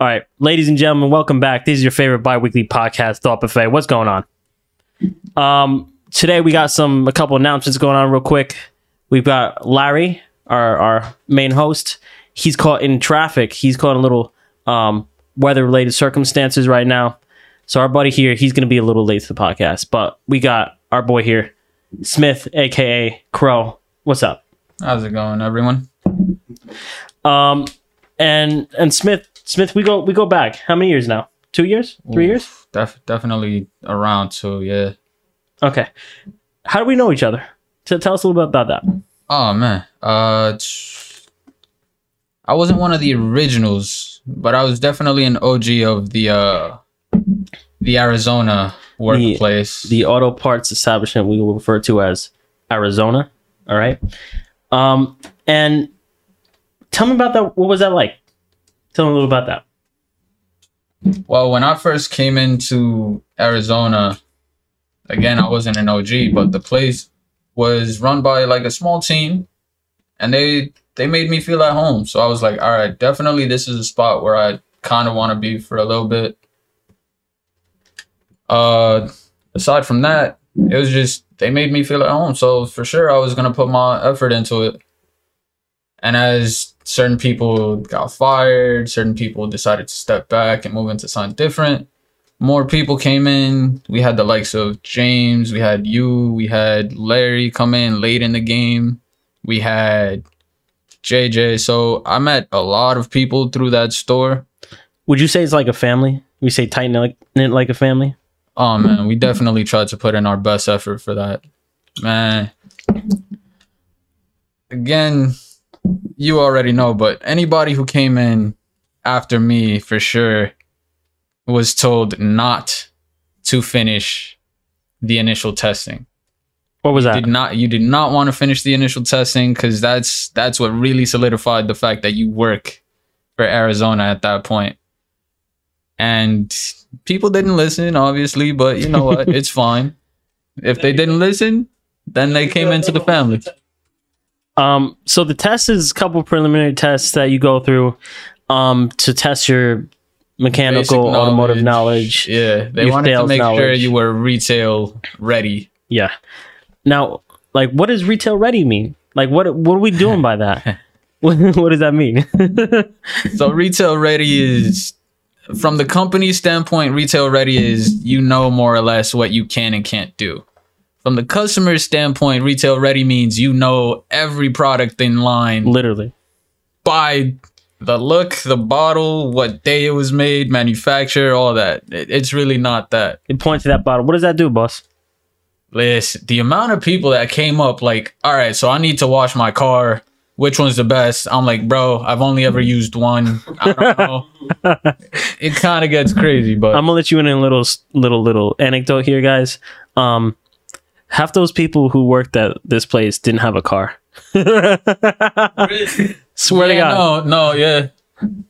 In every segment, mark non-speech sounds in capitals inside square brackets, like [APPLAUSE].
All right, ladies and gentlemen, welcome back. This is your favorite bi-weekly podcast, Thought Buffet. What's going on? Um, today we got some a couple announcements going on real quick. We've got Larry, our our main host. He's caught in traffic. He's caught in a little um weather related circumstances right now. So our buddy here, he's gonna be a little late to the podcast. But we got our boy here, Smith, aka Crow. What's up? How's it going, everyone? Um, and and Smith, Smith, we go we go back. How many years now? Two years? Three years? Def- definitely around two, yeah. Okay. How do we know each other? Tell us a little bit about that. Oh man, uh, I wasn't one of the originals, but I was definitely an OG of the uh, the Arizona workplace. The auto parts establishment we will refer to as Arizona. All right. Um, and tell me about that. What was that like? Tell me a little about that. well, when I first came into Arizona, again, I wasn't an OG, but the place was run by like a small team, and they they made me feel at home. So I was like, all right, definitely, this is a spot where I kind of want to be for a little bit. Uh, aside from that, it was just they made me feel at home. So for sure, I was gonna put my effort into it. And as certain people got fired, certain people decided to step back and move into something different. More people came in. We had the likes of James, we had you, we had Larry come in late in the game. We had JJ. So I met a lot of people through that store. Would you say it's like a family? We say tight knit knit like a family. Oh man, we definitely tried to put in our best effort for that. Man. Again, you already know, but anybody who came in after me for sure was told not to finish the initial testing. What was that? Did not you did not want to finish the initial testing cuz that's that's what really solidified the fact that you work for Arizona at that point. And people didn't listen obviously, but you know what? [LAUGHS] it's fine. If they didn't listen, then they came into the family. Um, so the test is a couple preliminary tests that you go through um, to test your mechanical Basic automotive knowledge. Yeah, they Your wanted to make sure you were retail ready. Yeah. Now, like, what does retail ready mean? Like, what what are we doing by that? [LAUGHS] what, what does that mean? [LAUGHS] So retail ready is from the company standpoint, retail ready is you know more or less what you can and can't do. From the customer standpoint, retail ready means you know every product in line Literally. by the look, the bottle, what day it was made, manufacturer, all that. It- It's really not that. It points to that bottle. What does that do, boss? Listen, the amount of people that came up like, all right, so I need to wash my car. Which one's the best? I'm like, bro, I've only ever used one. I don't know. [LAUGHS] it kind of gets crazy, but I'm gonna let you in a little little little anecdote here, guys. Um, half those people who worked at this place didn't have a car. [LAUGHS] Swear to God. no, no, yeah.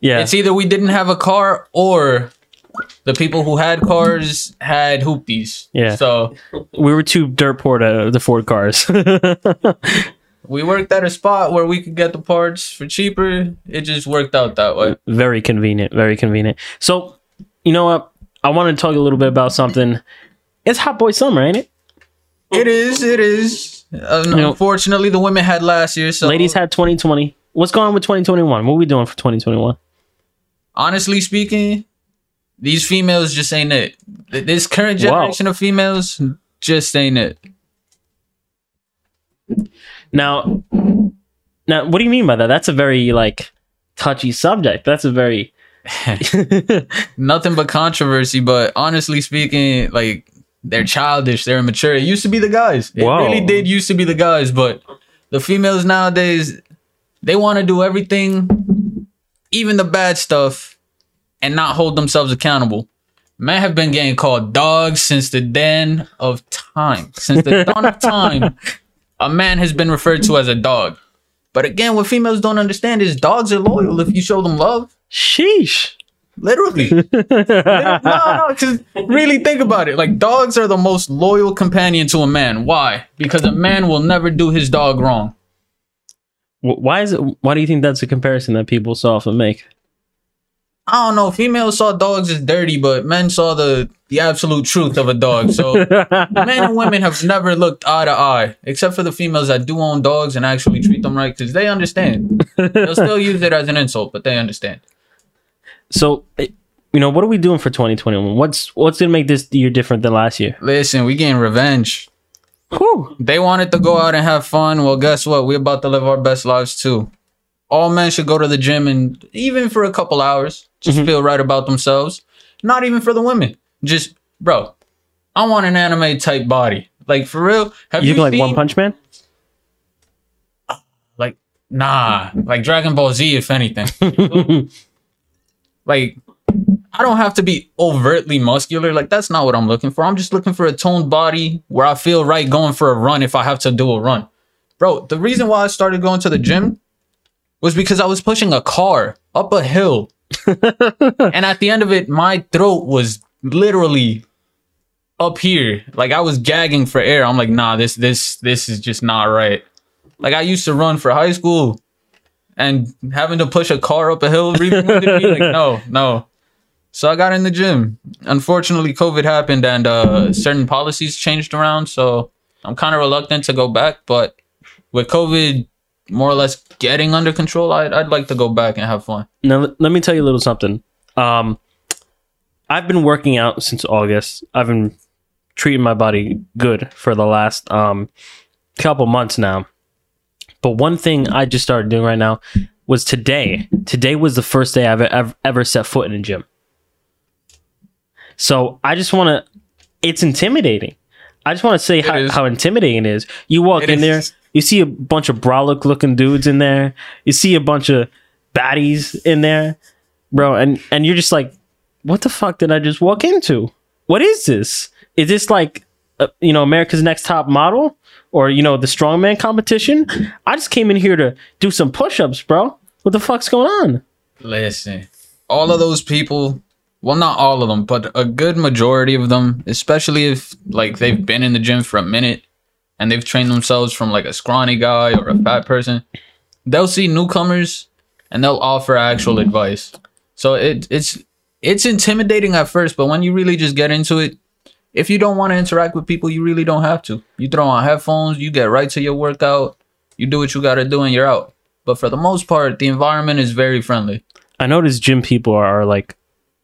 Yeah. It's either we didn't have a car or the people who had cars had hoopties. Yeah. So we were too dirt poor to afford cars. [LAUGHS] we worked at a spot where we could get the parts for cheaper. It just worked out that way. very convenient. Very convenient. So, you know what? I want to talk a little bit about something. It's Hot Boy Summer, ain't it? It is, it is. Uh, unfortunately, the women had last year. So Ladies had 2020. What's going on with 2021? What are we doing for 2021? honestly speaking, these females just ain't it. This current generation of females just ain't it. Now, now, what do you mean by that? That's a very like touchy subject. That's a very [LAUGHS] Nothing but controversy, but honestly speaking, like they're childish, they're immature. It used to be the guys. It Whoa. really did used to be the guys, but the females nowadays, they want to do everything, even the bad stuff, and not hold themselves accountable. Men have been getting called dogs since the den of time. Since the dawn of time, a man has been referred to as a dog. But again, what females don't understand is dogs are loyal if you show them love. sheesh. [LAUGHS] Literally. no, no, because really think about it. Like dogs are the most loyal companion to a man. Why? Because a man will never do his dog wrong. Why is it? Why do you think that's a comparison that people so often make? I don't know. Females saw dogs as dirty, but men saw the the absolute truth of a dog. So [LAUGHS] men and women have never looked eye to eye, except for the females that do own dogs and actually treat them right, because they understand. They'll still use it as an insult, but they understand. So, eh, you know, what are we doing for 2021? What's what's gonna make this year different than last year? Listen, we getting revenge. Whew. They wanted to go out and have fun. Well, guess what? We're about to live our best lives too. All men should go to the gym and even for a couple hours, just Mhm. feel right about themselves. Not even for the women. Just, bro, I want an anime type body. Like for real. Have You you, like seen, One Punch Man? Like nah, like Dragon Ball Z, if anything. [LAUGHS] like I don't have to be overtly muscular. Like that's not what I'm looking for. I'm just looking for a toned body where I feel right going for a run if I have to do a run. Bro, the reason why I started going to the gym was because I was pushing a car up a hill. [LAUGHS] and at the end of it, my throat was literally up here. Like I was gagging for air. I'm like, nah, this this this is just not right. Like I used to run for high school and having to push a car up a hill [LAUGHS] really wounded me. Like, no, no. So I got in the gym. Unfortunately, COVID happened and uh, certain policies changed around. So I'm kind of reluctant to go back. But with COVID more or less getting under control, I'd, I'd like to go back and have fun. Now let- me tell you a little something. Um, I've been working out since August. I've been treating my body good for the last um couple months now. But one thing I just started doing right now was today. Today was the first day I've ever, ever set foot in a gym. So I just want to. It's intimidating. I just want to say how, how intimidating it is. You walk It in there, you see a bunch of brolic looking dudes in there. You see a bunch of baddies in there, bro, and and you're just like, what the fuck did I just walk into? What is this? Is this like, uh, you know, America's Next Top Model or you know the strongman competition? I just came in here to do some push-ups, bro. What the fuck's going on? Listen, all of those people, well, not all of them, but a good majority of them, especially if like they've been in the gym for a minute and they've trained themselves from like a scrawny guy or a fat person, they'll see newcomers and they'll offer actual advice. So it it's it's intimidating at first, but when you really just get into it, if you don't want to interact with people, you really don't have to. You throw on headphones, you get right to your workout, you do what you got to do, and you're out. But for the most part, the environment is very friendly. I notice gym people are, like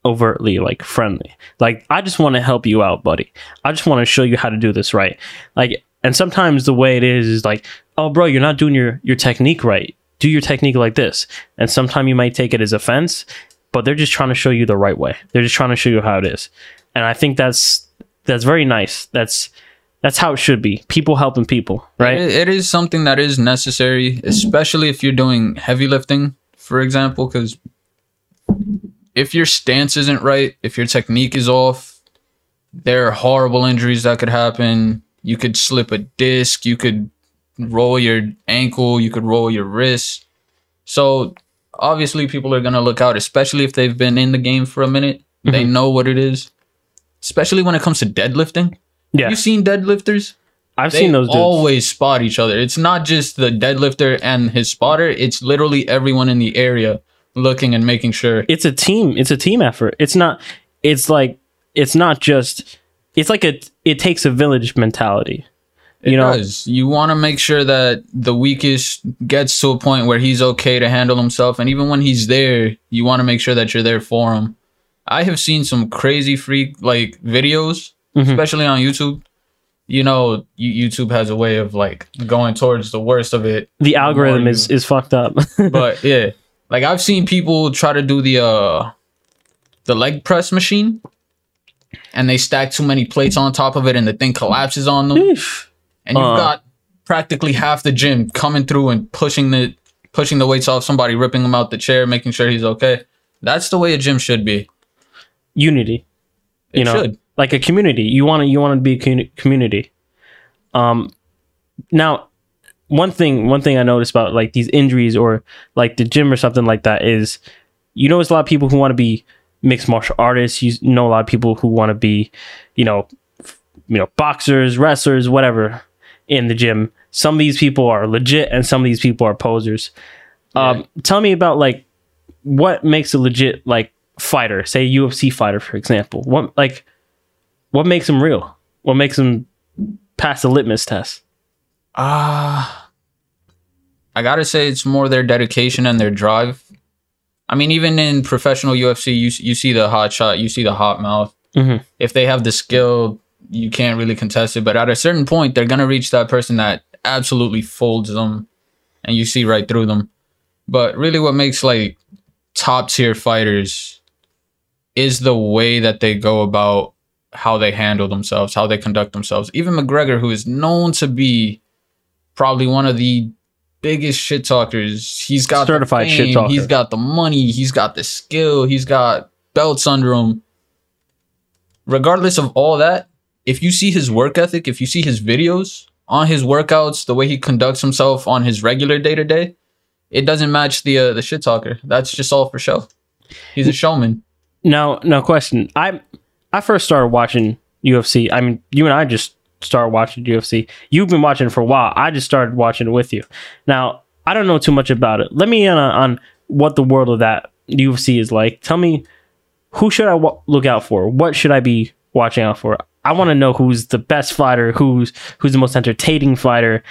overtly like friendly. Like I just want to help you out, buddy. I just want to show you how to do this right. Like and sometimes the way it is is like, "Oh bro, you're not doing your your technique right. Do your technique like this." And sometimes you might take it as offense, but they're just trying to show you the right way. They're just trying to show you how it is. And I think that's that's very nice. That's that's how it should be. People helping people, right? It- is something that is necessary, especially if you're doing heavy lifting, for example, because if your stance isn't right, if your technique is off, there are horrible injuries that could happen. You could slip a disc, you could roll your ankle, you could roll your wrist. So obviously people are gonna look out, especially if they've been in the game for a minute. They mm-hmm. know what it is. Especially when it comes to deadlifting. Yeah. You've seen deadlifters? I've they seen those dudes. always spot each other. It's not just the deadlifter and his spotter. It's literally everyone in the area looking and making sure. it's a team it's a team effort it's not it's like it's not just it's like a it takes a village mentality It know does. You want to make sure that the weakest gets to a point where he's okay to handle himself, and even when he's there, you want to make sure that you're there for him. I have seen some crazy freak like videos, Mhm. especially on YouTube. You know, YouTube has a way of like going towards the worst of it the algorithm is is fucked up [LAUGHS] but yeah, like I've seen people try to do the uh the leg press machine, and they stack too many plates on top of it, and the thing collapses on them, and you've Uh. got practically half the gym coming through and pushing the pushing the weights off somebody, ripping him out the chair, making sure he's okay. That's the way a gym should be. Unity It you know should. like a community. You want to you want to be a commu- community. Um now one thing one thing i noticed about like these injuries or like the gym or something like that is you notice a lot of people who want to be mixed martial artists. You know a lot of people who want to be you know f- you know boxers wrestlers whatever in the gym. Some of these people are legit and some of these people are posers. Um tell me about like what makes a legit like fighter, say UFC fighter, for example, what like what makes him real? What makes him pass the litmus test? Ah, I gotta say it's more their dedication and their drive. I mean, even in professional UFC, you you see the hot shot, you see the hot mouth. Mhm. If they have the skill, you can't really contest it. But at a certain point, they're gonna reach that person that absolutely folds them, and you see right through them. But really, what makes like top tier fighters is the way that they go about how they handle themselves, how they conduct themselves. Even McGregor, who is known to be probably one of the biggest shit talkers. He's got the Certified shit talker. He's got the money. He's got the skill. He's got belts under him. Regardless of all that, if you see his work ethic, if you see his videos on his workouts, the way he conducts himself on his regular day to day, it doesn't match the uh, the shit talker. That's just all for show. He's a showman. Now, no question. I I first started watching UFC. I mean, you and I just started watching UFC. You've been watching for a while. I just started watching it with you. Now, I don't know too much about it. Let me in on, on what the world of that UFC is like. Tell me who should I look out for? What should I be watching out for? I want to know who's the best fighter, who's who's the most entertaining fighter.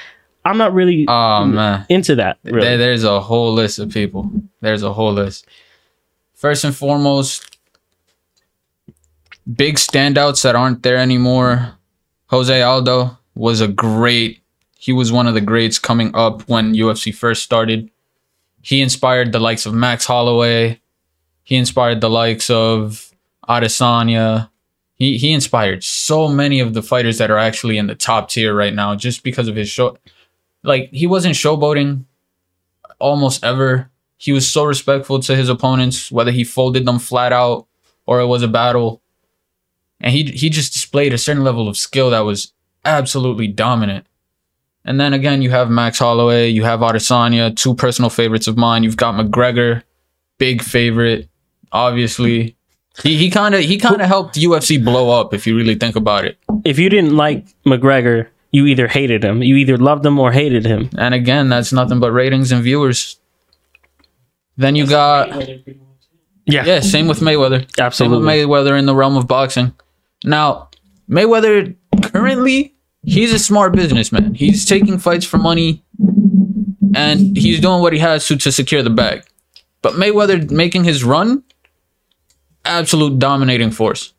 I'm not really oh, man. into that. Really. There, there's a whole list of people. There's a whole list. First and foremost, big standouts that aren't there anymore. Jose Aldo was a great. He was one of the greats coming up when UFC first started. He inspired the likes of Max Holloway. He inspired the likes of Adesanya. He he inspired so many of the fighters that are actually in the top tier right now just because of his show. Like he wasn't showboating almost ever. He was so respectful to his opponents, whether he folded them flat out or it was a battle. And he he just displayed a certain level of skill that was absolutely dominant. And then again, you have Max Holloway, you have Adesanya, two personal favorites of mine. You've got McGregor, big favorite, obviously. He he kind of he kind of helped UFC blow up if you really think about it. if you didn't like McGregor, you either hated him, you either loved him or hated him. And again, that's nothing but ratings and viewers. Then you got Yeah, yeah, same with Mayweather. Same with absolutely. Mayweather in the realm of boxing. Now, Mayweather currently he's a smart businessman. He's taking fights for money and he's doing what he has to to secure the bag. But Mayweather making his run, absolute dominating force.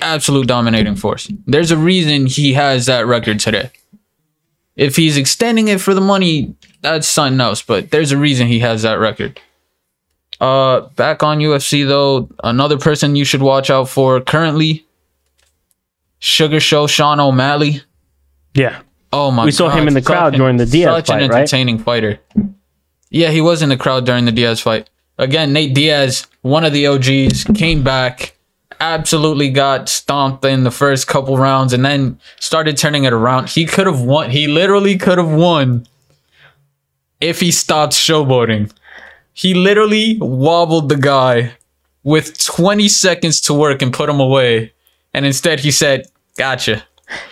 Absolute dominating force. There's a reason he has that record today. If he's extending it for the money, that's something else, but there's a reason he has that record. Uh, back on UFC though, another person you should watch out for currently, Sugar Show Sean O'Malley. yeah, Oh my! God. We saw him in the crowd such during the Diaz Such fight, an right? entertaining fighter. Yeah, he was in the crowd during the Diaz fight. Again, Nate Diaz, one of the OGs, came back, absolutely got stomped in the first couple rounds, and then started turning it around. He could have won. He literally could have won if he stopped showboating. He literally wobbled the guy with 20 seconds to work and put him away. And instead he said, Gotcha.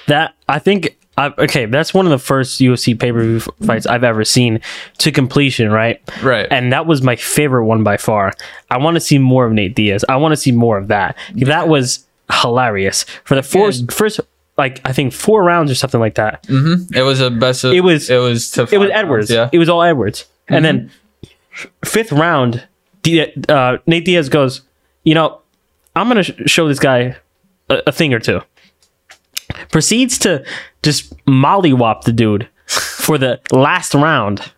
that I think. I, okay, that's one of the first UFC pay per view fights I've ever seen to completion, right? Right. And that was my favorite one by far. I want to see more of Nate Diaz. I want to see more of that. That was hilarious for the first, Yeah. first like I think four rounds or something like that. It was a best of, It was- it was It was Edwards. rounds, yeah. It was all Edwards. And then fifth round, uh, Nate Diaz goes, you know, I'm gonna sh- show this guy a, a thing or two. Proceeds to just mollywop the dude for the last round,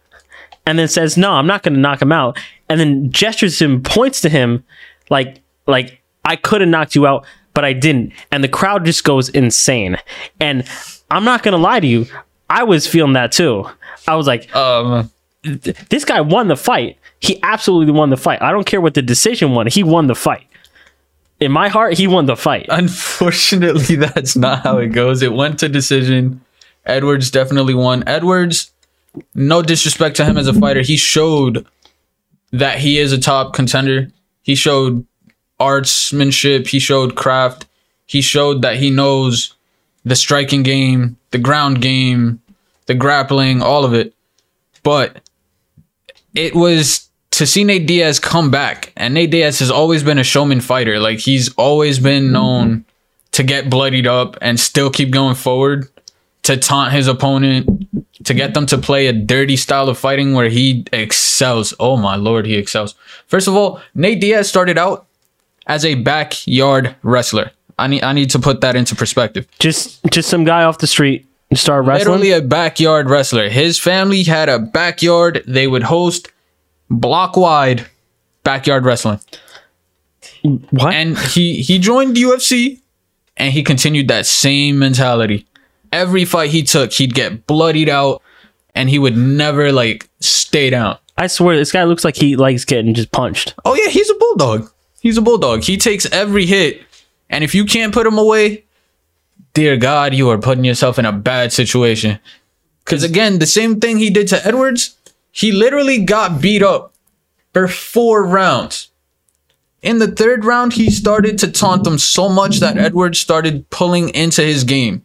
and then says, "No, I'm not gonna knock him out." And then gestures him, points to him, like like I could have knocked you out, but I didn't. And the crowd just goes insane. And I'm not gonna lie to you, I was feeling that too. I was like, Um, this guy won the fight. He absolutely won the fight. I don't care what the decision was. He won the fight. In my heart, he won the fight. unfortunately, [LAUGHS] that's not how it goes. It went to decision. Edwards definitely won. Edwards, no disrespect to him as a fighter, he showed that he is a top contender. He showed artsmanship. He showed craft. He showed that he knows the striking game, the ground game, the grappling, all of it. But it was to see Nate Diaz come back, and Nate Diaz has always been a showman fighter. Like he's always been known to get bloodied up and still keep going forward to taunt his opponent, to get them to play a dirty style of fighting where he excels. Oh my lord, he excels. First of all, Nate Diaz started out as a backyard wrestler. I need I need to put that into perspective. Just just some guy off the street started wrestling. Literally a backyard wrestler. His family had a backyard. They would host block wide backyard wrestling. what? And he he joined UFC and he continued that same mentality. Every fight he took, he'd get bloodied out and he would never like stay down. I swear this guy looks like he likes getting just punched. Oh yeah, he's a bulldog. He's a bulldog. He takes every hit and if you can't put him away, dear God, you are putting yourself in a bad situation. Because again, the same thing he did to Edwards, he literally got beat up for four rounds. In the third round, he started to taunt them so much that Edwards started pulling into his game.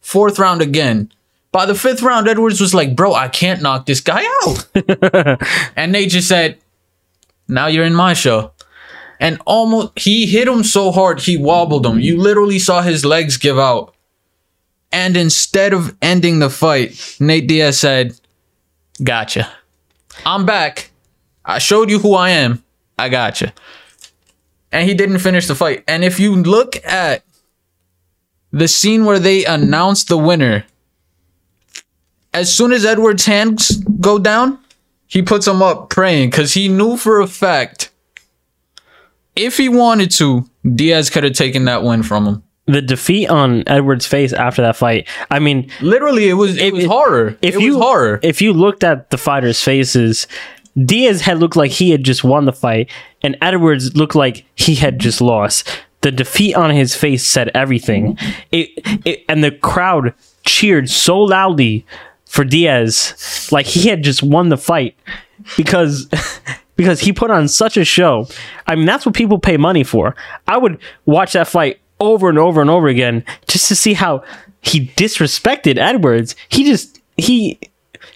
Fourth round again. By the fifth round, Edwards was like, Bro, I can't knock this guy out. [LAUGHS] and they just said, Now you're in my show and almost he hit him so hard he wobbled him. You literally saw his legs give out. And instead of ending the fight, Nate Diaz said, "Gotcha. I'm back. I showed you who I am. I gotcha." And he didn't finish the fight. And if you look at the scene where they announced the winner, as soon as Edward's hands go down, he puts them up praying because he knew for a fact if he wanted to, Diaz could have taken that win from him. The defeat on Edwards' face after that fight. I mean, Literally, it was it If- was horror. if it you was horror. if you looked at the fighters' faces, Diaz had looked like he had just won the fight, and Edwards looked like he had just lost. The defeat on his face said everything. It, it and the crowd cheered so loudly for Diaz, like he had just won the fight because [LAUGHS] because he put on such a show. I mean, that's what people pay money for. I would watch that fight over and over and over again just to see how he disrespected Edwards. He just he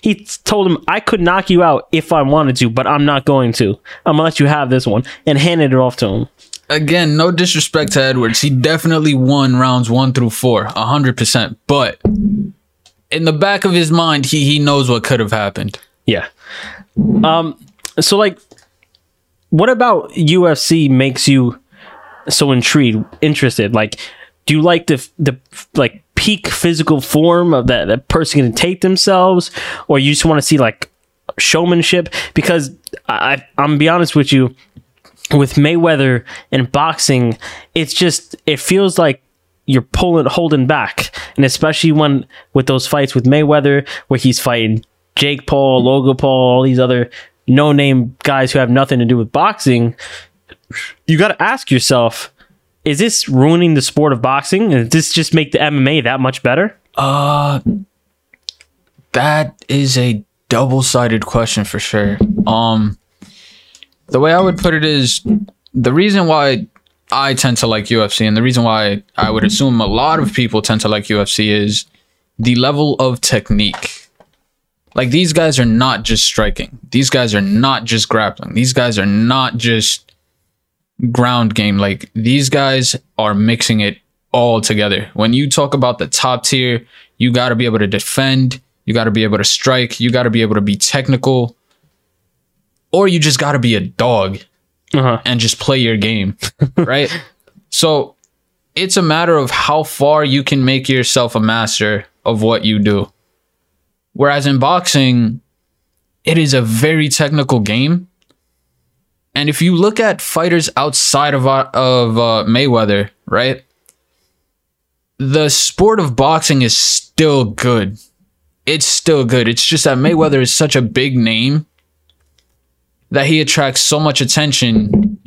he told him I could knock you out if I wanted to, but I'm not going to. I'm gonna let you have this one and handed it off to him. Again, no disrespect to Edwards. He definitely won rounds one through four, a hundred percent. But in the back of his mind, he he knows what could have happened. Yeah. Um. So like, what about UFC makes you so intrigued, interested? Like, do you like the the like peak physical form of that that person can take themselves, or you just want to see like showmanship? Because I, I'm gonna be honest with you, with Mayweather and boxing, it's just it feels like you're pulling holding back, and especially when with those fights with Mayweather, where he's fighting Jake Paul, Logan Paul, all these other no name guys who have nothing to do with boxing, you got to ask yourself. Is this ruining the sport of boxing? Does this just make the MMA that much better? Uh that is a double-sided question for sure. Um the way I would put it is the reason why I tend to like UFC and the reason why I would assume a lot of people tend to like UFC is the level of technique. Like these guys are not just striking. These guys are not just grappling. These guys are not just ground game. Like these guys are mixing it all together. When you talk about the top tier, you got to be able to defend, you got to be able to strike, you got to be able to be technical, or you just got to be a dog Uh-huh. and just play your game, [LAUGHS] right? So it's a matter of how far you can make yourself a master of what you do. Whereas in boxing, it is a very technical game. And if you look at fighters outside of uh, of uh, Mayweather, right? The sport of boxing is still good. It's still good. It's just that Mayweather is such a big name that he attracts so much attention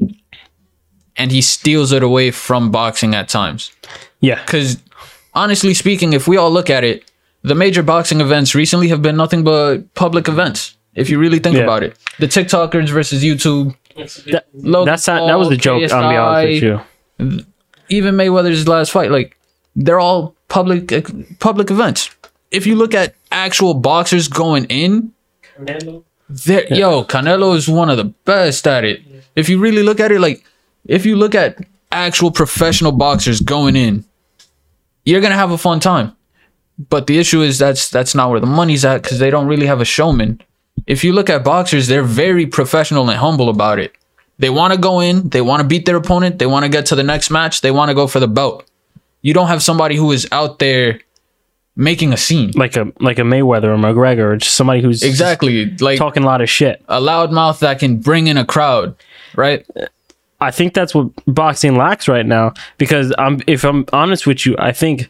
and he steals it away from boxing at times. Yeah. Because honestly speaking, if we all look at it, the major boxing events recently have been nothing but public events. If you really think Yeah. about it, the TikTokers versus YouTube, That, Logan that's not, that was the joke. I'll be honest with you. even Mayweather's last fight, like they're all public uh, public events. If you look at actual boxers going in, There, yo, Canelo is one of the best at it. If you really look at it, like if you look at actual professional boxers going in, you're gonna have a fun time. But the issue is that's that's not where the money's at because they don't really have a showman. If you look at boxers, they're very professional and humble about it. They want to go in, they want to beat their opponent, they want to get to the next match, they want to go for the belt. You don't have somebody who is out there making a scene. Like a like a Mayweather or McGregor, or just somebody who's Exactly. Like talking a lot of shit. a loudmouth that can bring in a crowd, right? I think that's what boxing lacks right now. Because I'm, if I'm honest with you, I think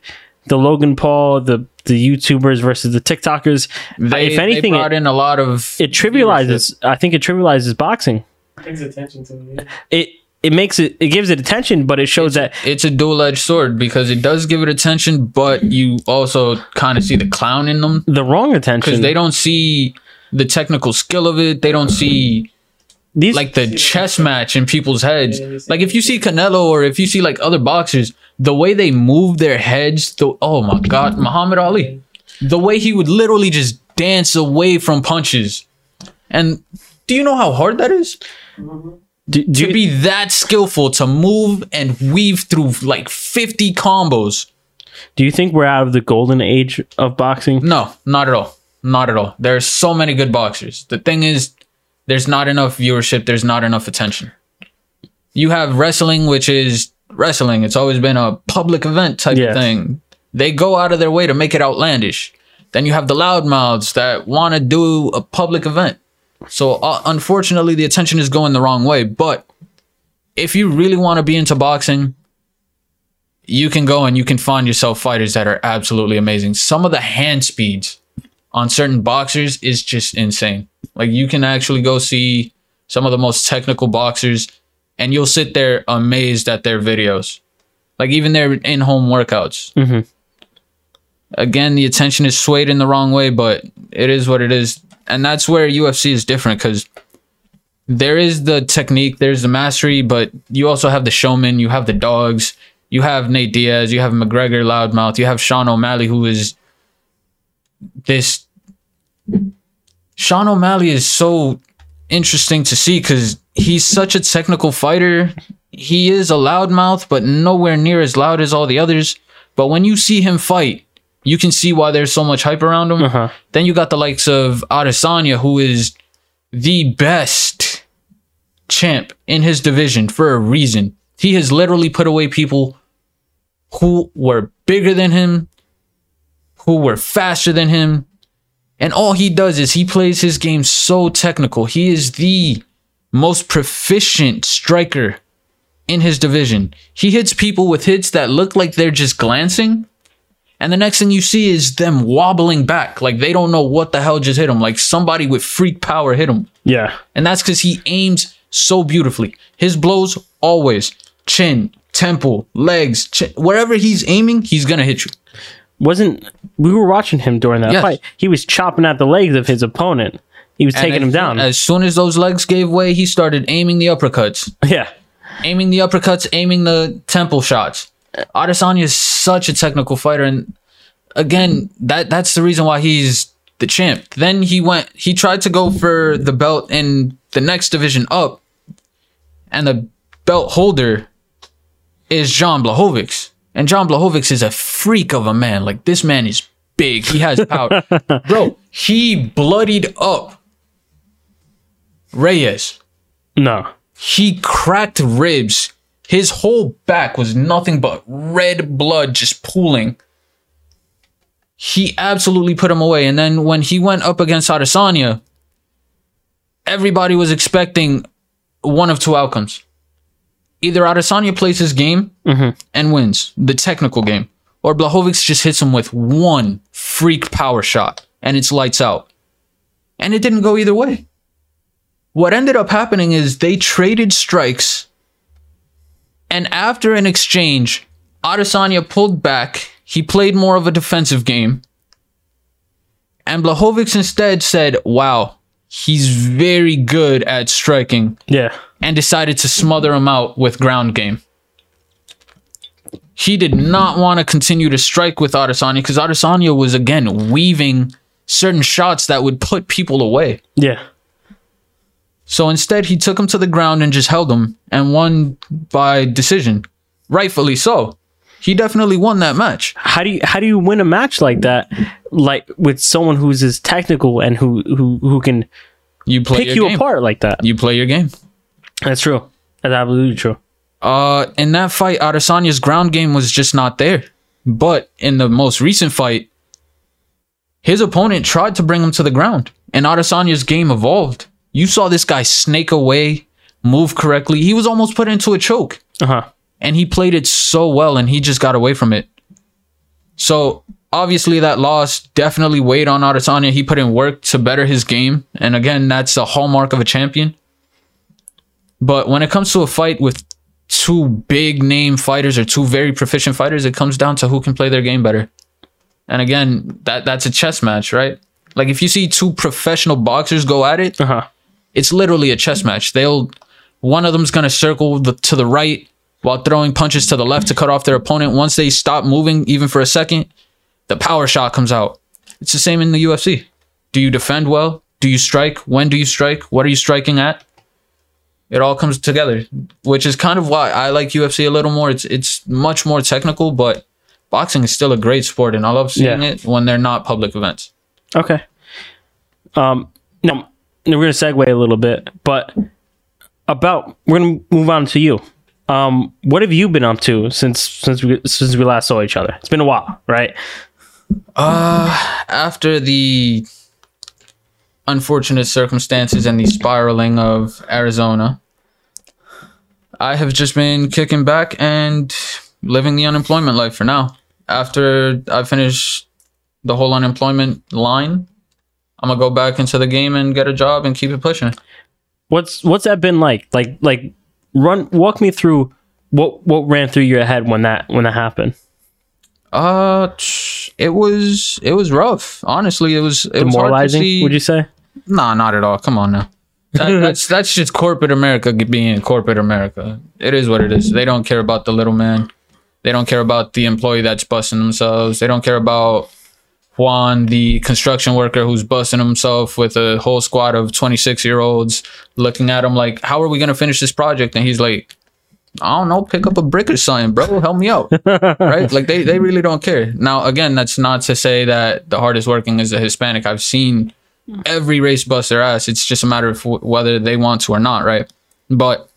the Logan Paul, the the YouTubers versus the TikTokers, They, if anything, they brought it, in a lot of it trivializes. I think it trivializes boxing. Brings attention to me. It it makes it it gives it attention, but it shows that it's a dual-edged sword because it does give it attention, but you also kind of see the clown in them the wrong attention because they don't see the technical skill of it. They don't see these like the chess match in people's heads. Like if you see Canelo or if you see like other boxers, the way they move their heads, the oh my god, Muhammad Ali, the way he would literally just dance away from punches. And do you know how hard that is? do, do to you- be that skillful to move and weave through like 50 combos. do you think we're out of the golden age of boxing? No, not at all. Not at all. There's so many good boxers. The thing is, there's not enough viewership, there's not enough attention. You have wrestling, which is wrestling. It's always been a public event type Yeah. of thing. They go out of their way to make it outlandish. Then you have the loudmouths that want to do a public event. So uh, unfortunately, the attention is going the wrong way. But if you really want to be into boxing, you can go and you can find yourself fighters that are absolutely amazing. Some of the hand speeds on certain boxers is just insane. Like you can actually go see some of the most technical boxers and you'll sit there amazed at their videos. Like even their in-home workouts. Mhm. Again, the attention is swayed in the wrong way, but it is what it is. And that's where UFC is different because there is the technique, there's the mastery, but you also have the showman, you have the dogs, you have Nate Diaz, you have McGregor Loudmouth, you have Sean O'Malley, who is this. Sean O'Malley is so interesting to see because he's such a technical fighter. He is a loudmouth, but nowhere near as loud as all the others. But when you see him fight, you can see why there's so much hype around him. Uh-huh. Then you got the likes of Adesanya, who is the best champ in his division for a reason. He has literally put away people who were bigger than him, who were faster than him. And all he does is he plays his game so technical. He is the most proficient striker in his division. He hits people with hits that look like they're just glancing. And the next thing you see is them wobbling back. Like they don't know what the hell just hit them. Like somebody with freak power hit him. Yeah. And that's because he aims so beautifully. His blows always chin, temple, legs, chin, wherever he's aiming, he's gonna hit you. Wasn't we were watching him during that Yes. fight? He was chopping at the legs of his opponent. He was taking him down. As soon as those legs gave way, he started aiming the uppercuts, [LAUGHS] yeah. aiming the uppercuts, aiming the temple shots. Adesanya is such a technical fighter, and again, that that's the reason why he's the champ. Then he went, he tried to go for the belt in the next division up, and the belt holder is John Blachowicz. And John Blachowicz is a freak of a man. Like this man is big. He has power. [LAUGHS] Bro, he bloodied up Reyes. No. He cracked ribs. His whole back was nothing but red blood just pooling. He absolutely put him away. And then when he went up against Adesanya, everybody was expecting one of two outcomes. Either Adesanya plays his game mm-hmm. and wins the technical game, or Blachowicz just hits him with one freak power shot and it's lights out. And it didn't go either way. What ended up happening is they traded strikes, and after an exchange, Adesanya pulled back. He played more of a defensive game. And Blachowicz instead said, Wow, he's very good at striking Yeah. and decided to smother him out with ground game. He did not want to continue to strike with Adesanya because Adesanya was again weaving certain shots that would put people away. Yeah. So instead, he took him to the ground and just held him and won by decision. Rightfully so. He definitely won that match. How do you how do you win a match like that, like with someone who's as technical and who who who can You play pick you game. apart like that? You play your game. That's true. That's absolutely true. Uh, in that fight, Adesanya's ground game was just not there. But in the most recent fight, his opponent tried to bring him to the ground, and Adesanya's game evolved. You saw this guy snake away, move correctly. He was almost put into a choke, Uh huh. and he played it so well, and he just got away from it. So obviously, that loss definitely weighed on Adesanya. He put in work to better his game, and again, that's a hallmark of a champion. But when it comes to a fight with two big name fighters or two very proficient fighters, it comes down to who can play their game better. And again, that that's a chess match, right? Like if you see two professional boxers go at it, Uh huh. it's literally a chess match. They'll one of them's gonna circle the, to the right while throwing punches to the left to cut off their opponent. Once they stop moving, even for a second, the power shot comes out. It's the same in the UFC. Do you defend well? Do you strike? When do you strike? What are you striking at? It all comes together, which is kind of why I like UFC a little more. It's it's much more technical, but boxing is still a great sport, and I love seeing Yeah. it when they're not public events. Okay. Um. Now we're gonna segue a little bit, but about we're gonna move on to you. Um. What have you been up to since since we since we last saw each other? It's been a while, right? Uh, after the unfortunate circumstances and the spiraling of Arizona, I have just been kicking back and living the unemployment life for now. After I finish the whole unemployment line, I'm gonna go back into the game and get a job and keep it pushing. What's what's that been like? Like like run walk me through what what ran through your head when that when that happened. Uh, it was it was rough. Honestly, it was it was hard to Demoralizing, see. would you say? Nah, not at all. Come on now. That, [LAUGHS] that's that's just corporate America being corporate America. It is what it is. They don't care about the little man. They don't care about the employee that's busting themselves. They don't care about Juan, the construction worker who's busting himself with a whole squad of 26 year olds looking at him like, how are we going to finish this project? And he's like, I don't know, pick up a brick or something, bro. Help me out. [LAUGHS] right? Like they, they really don't care. Now, again, that's not to say that the hardest working is a Hispanic. I've seen every race bust their ass. It's just a matter of w- whether they want to or not, right? But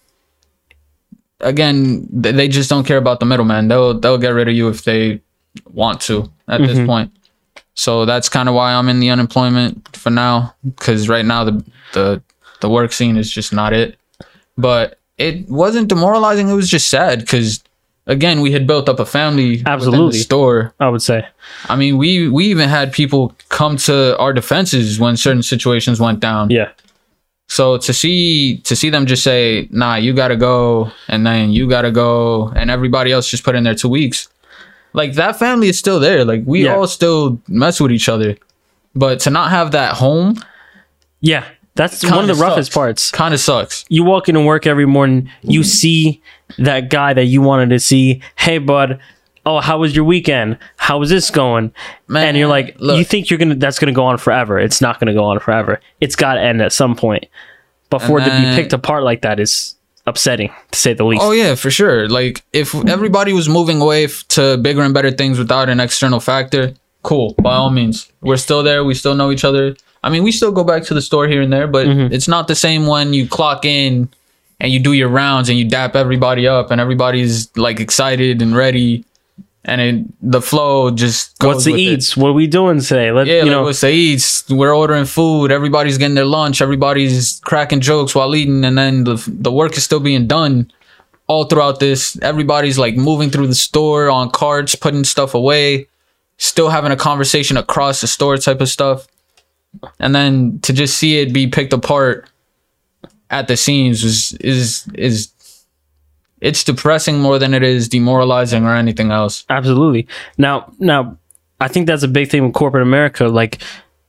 again, th- they just don't care about the middleman. They'll they'll get rid of you if they want to at this mm-hmm. point. So that's kind of why I'm in the unemployment for now, because right now the the the work scene is just not it. But it wasn't demoralizing. It was just sad because again we had built up a family Absolutely. the store. I would say. I mean, we we even had people come to our defenses when certain situations went down. Yeah. So to see to see them just say, "Nah, you gotta go," and then you gotta go, and everybody else just put in their two weeks, like that family is still there. Like we Yeah. all still mess with each other, but to not have that home Yeah. That's one of Kinda the roughest sucks. parts. kind of sucks. You walk into work every morning, you see that guy that you wanted to see. Hey, bud. Oh, how was your weekend? How was this going? Man, and you're like, look. you think you're gonna that's gonna go on forever. It's not gonna go on forever. It's gotta end at some point. But for it to be picked apart like that is upsetting, to say the least. Oh yeah, for sure. Like if everybody was moving away f- to bigger and better things without an external factor, cool. By all means, we're still there. We still know each other. I mean, we still go back to the store here and there, but mm-hmm. it's not the same when you clock in and you do your rounds and you dap everybody up and everybody's like excited and ready, and it, the flow just goes What's the with it. eats? What are we doing today? Let Yeah, you know. what Saeed's, we're ordering food. Everybody's getting their lunch. Everybody's cracking jokes while eating, and then the the work is still being done all throughout this. Everybody's like moving through the store on carts, putting stuff away, still having a conversation across the store type of stuff, and then to just see it be picked apart at the seams is is is it's depressing more than it is demoralizing or anything else. Absolutely. Now, now, I think that's a big thing with corporate America. Like,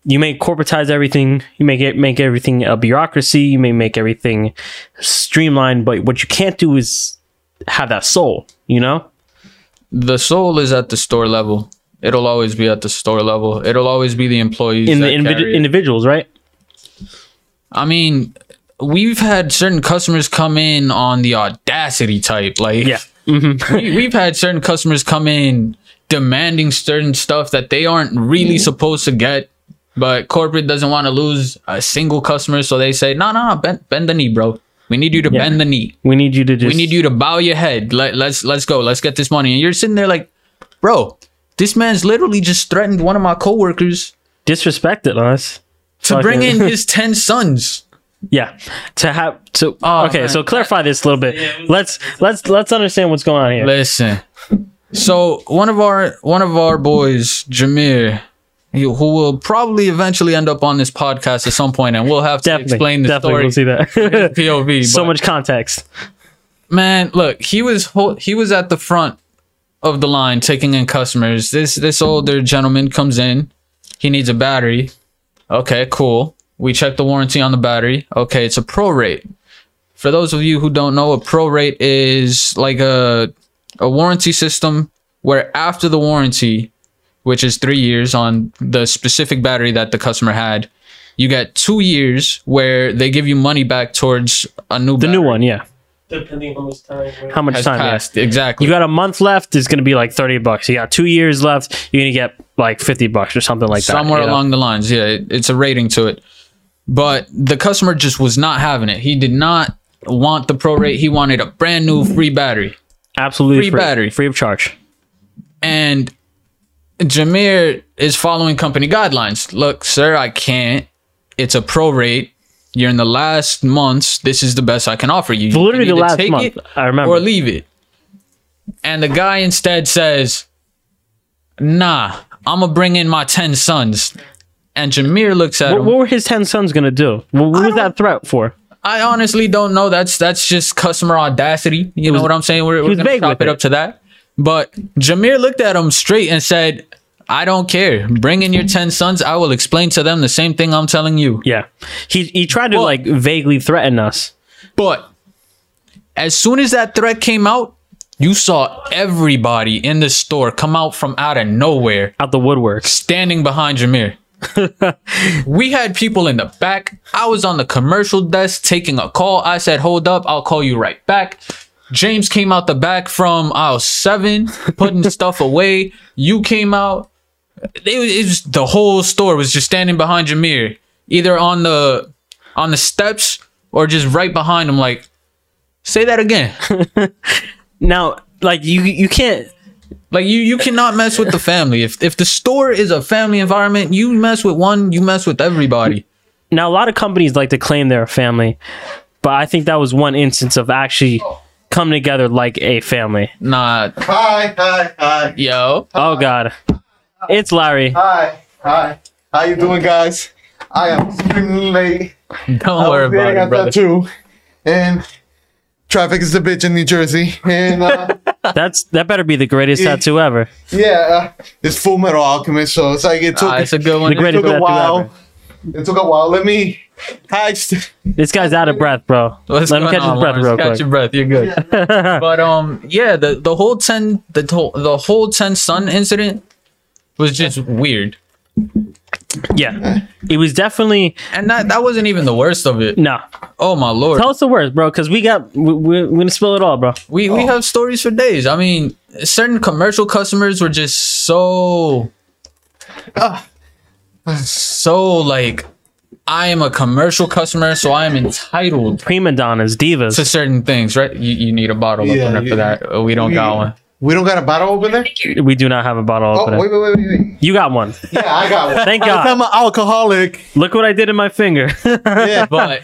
you may corporatize everything. You make it make everything a bureaucracy. You may make everything streamlined. But what you can't do is have that soul. You know? the soul is at the store level. It'll always be at the store level. It'll always be the employees. In the that individ- carry it. individuals, right? I mean, we've had certain customers come in on the audacity type. Like, Yeah. Mm-hmm. we, we've had certain customers come in demanding certain stuff that they aren't really supposed to get. But corporate doesn't want to lose a single customer, so they say, "No, no, no, bend, bend the knee, bro. We need you to Yeah. bend the knee. We need you to just. We need you to bow your head. Let, let's let's go. Let's get this money." And you're sitting there like, "Bro, this man's literally just threatened one of my coworkers disrespect it, us. to bring in [LAUGHS] his ten sons." Yeah, to have to. Oh, okay, man. so clarify this a little bit. Let's let's let's understand what's going on here. Listen. So one of our one of our boys, Jameer, he- who will probably eventually end up on this podcast at some point, and we'll have to definitely, explain the definitely, story. we'll see that. POV. [LAUGHS] so but- much context. man look he was ho- he was at the front of the line taking in customers. This this older gentleman comes in. He needs a battery. Okay cool. We check the warranty on the battery. Okay it's a prorate. For those of you who don't know a prorate is like a a warranty system where after the warranty which is three years on the specific battery that the customer had you get two years where they give you money back towards a new The battery. new one, yeah. Depending on how much time. How much has time? Yeah. passed exactly You got a month left. It's gonna be like thirty bucks. You got two years left. You're gonna get like fifty bucks or something like that. somewhere you know? along the lines. Yeah, it, it's a rating to it. But the customer just was not having it. He did not want the pro rate. He wanted a brand new free battery. absolutely free battery. free of charge. And Jameer is following company guidelines. Look, sir, I can't. It's a prorate. You're in the last months. This is the best I can offer you. You Literally the last take month. it I remember. or leave it. And the guy instead says, Nah, I'm gonna bring in my 10 sons. And Jameer looks at what, him. what were his ten sons gonna do? What, what was that threat for? I honestly don't know. That's that's just customer audacity. You know what I'm saying? We're, we're was gonna chop it it. up to that. But Jameer looked at him straight and said, I don't care. Bring in your 10 sons. I will explain to them the same thing I'm telling you. Yeah, he he tried to Well- like vaguely threaten us. But as soon as that threat came out, you saw everybody in the store come out from out of nowhere out the woodwork. standing behind Jameer. [LAUGHS] we had people in the back. I was on the commercial desk taking a call. I said, Hold up, I'll call you right back. James came out the back from aisle seven, putting [LAUGHS] stuff away. You came out. It it was the whole store was just standing behind Jameer, either on the on the steps or just right behind him. Like, say that again. [LAUGHS] Now, like you you can't. Like you, you cannot mess with the family. If if the store is a family environment, you mess with one, you mess with everybody. Now, a lot of companies like to claim they're a family, but I think that was one instance of actually coming together like a family. Nah, Hi, hi, hi, yo. Oh God, it's Larry. hi, hi. How you doing, guys? I am extremely late. [LAUGHS] Don't I worry was about it, at brother. that too. And traffic is a bitch in New Jersey. And uh, [LAUGHS] That's that better be the greatest Yeah. tattoo ever. yeah, uh, it's Full Metal Alchemist. So it's like it took, Ah, it's a good one. The it took a while. ever. It took a while. Let me. Hi. This guy's out of breath, bro. What's Let him catch on, his breath Lawrence? real Catch quick. your breath. You're good. [LAUGHS] but um, yeah, the the whole ten the whole the whole ten sun incident was just weird, Yeah, it was definitely and that that wasn't even the worst of it. no. Oh my lord, Tell us the worst, bro, because we got we, we're, we're gonna spill it all, bro. we we have stories for days. I mean, certain commercial customers were just so so like. I am a commercial customer, so I am entitled Prima donnas, divas. to certain things, right? You, you need a bottle Yeah, opener yeah. for that. Uh, We don't got one. We don't got a bottle over there? We do not have a bottle Oh, opener. wait, wait, wait, wait, wait. You got one. Yeah, I got one. Thank God. I'm an alcoholic. Look what I did in my finger. [LAUGHS] Yeah. [LAUGHS] but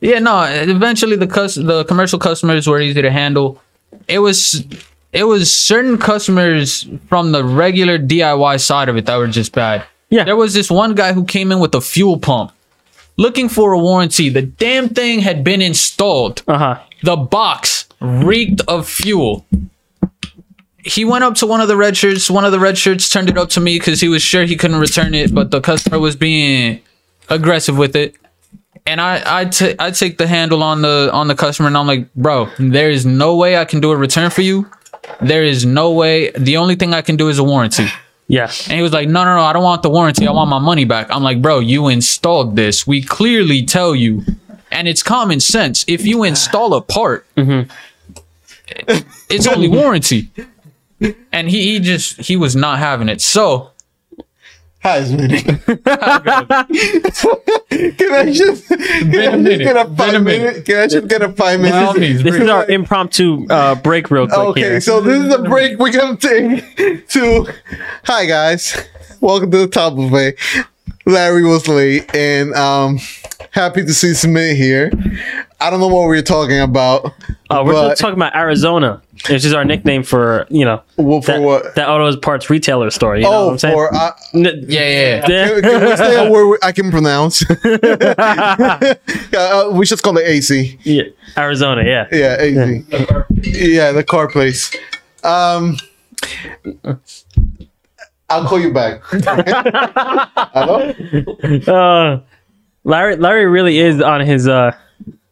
yeah, no. Eventually, the cus- the commercial customers were easy to handle. It was it was certain customers from the regular DIY side of it that were just bad. Yeah. there was this one guy who came in with a fuel pump, looking for a warranty. The damn thing had been installed. Uh huh. The box reeked of fuel. He went up to one of the red shirts. One of the red shirts turned it up to me because he was sure he couldn't return it, but the customer was being aggressive with it. And I I take the handle on the on the customer and I'm like, bro, there is no way I can do a return for you. There is no way. The only thing I can do is a warranty. Yeah. And he was like, no, no, no, I don't want the warranty. I want my money back. I'm like, bro, you installed this. We clearly tell you And it's common sense. If you install a part, Mm-hmm. it's only warranty. And he, he just he was not having it. So Hi, Smitty. [LAUGHS] Can I just, can Been a I just minute. get a five a minute. minute? Can I just get a five by all minutes? means, This is our impromptu uh, break, real quick. Okay, here. so this is a break we're gonna take to. Hi guys, welcome to the top of it. Larry was late, and um, happy to see Smith here. I don't know what we were talking about. uh, we're but- talking about Arizona, which is our nickname for you know Well, for that, what? that auto parts retailer store. You know what oh, I'm saying? for uh, N- yeah, yeah. yeah. can, can we say a word I can pronounce? [LAUGHS] [LAUGHS] uh, we should call it AC. Yeah, Arizona, yeah. Yeah, AC. Yeah, the car place. Um, I'll call you back. [LAUGHS] Hello. Uh, Larry, Larry really is on his uh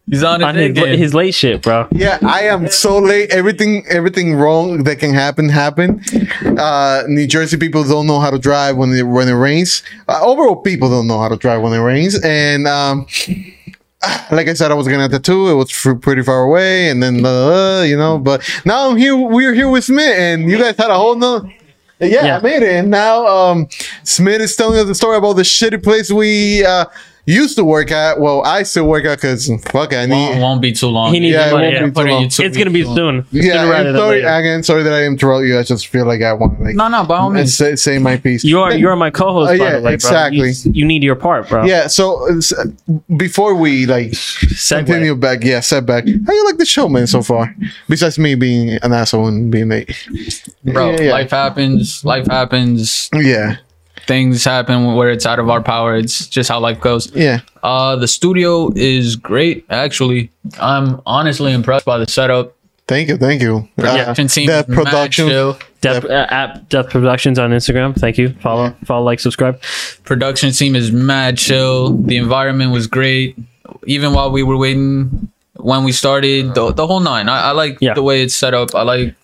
He's on, on his again. his late shit, bro. Yeah, I am so late. Everything, everything wrong that can happen, happen. Uh, New Jersey people don't know how to drive when it when it rains. Uh, overall, people don't know how to drive when it rains. And um, [SIGHS] like I said, I was gonna tattoo. It was f- pretty far away, and then uh, you know. But now I'm here. We're here with Smith, and you guys had a whole nother. Yeah, Yeah. I made it. And now um, Smith is telling us the story about the shitty place we uh, used to work at. Well, I still work at because fuck, it, I need. won't, won't be too long. He needs Yeah, money. Yeah. be Put it too long. in two It's gonna be weeks. soon. Yeah, Sooner rather sorry again. Sorry that I interrupt you. I just feel like I want to like No, no, by all and means. say, say my piece. You are you are my co-host. Uh, by yeah, the way, exactly. You, you need your part, bro. yeah. So uh, before we like Segue. continue back, yeah, setback. How you like the show, man, so far? Besides me being an asshole and being late. Bro, yeah, yeah. life happens. Life happens. yeah, Things happen where it's out of our power. It's just how life goes. yeah. Uh, the studio is great. Actually, I'm honestly impressed by the setup. Thank you, thank you. Uh, Production team, the is mad production. chill. Death, uh, at Death Productions on Instagram. Thank you. Follow, follow, like, subscribe. Production team is mad chill. The environment was great. Even while we were waiting, when we started, the, the whole nine. I, I like Yeah. the way it's set up. I like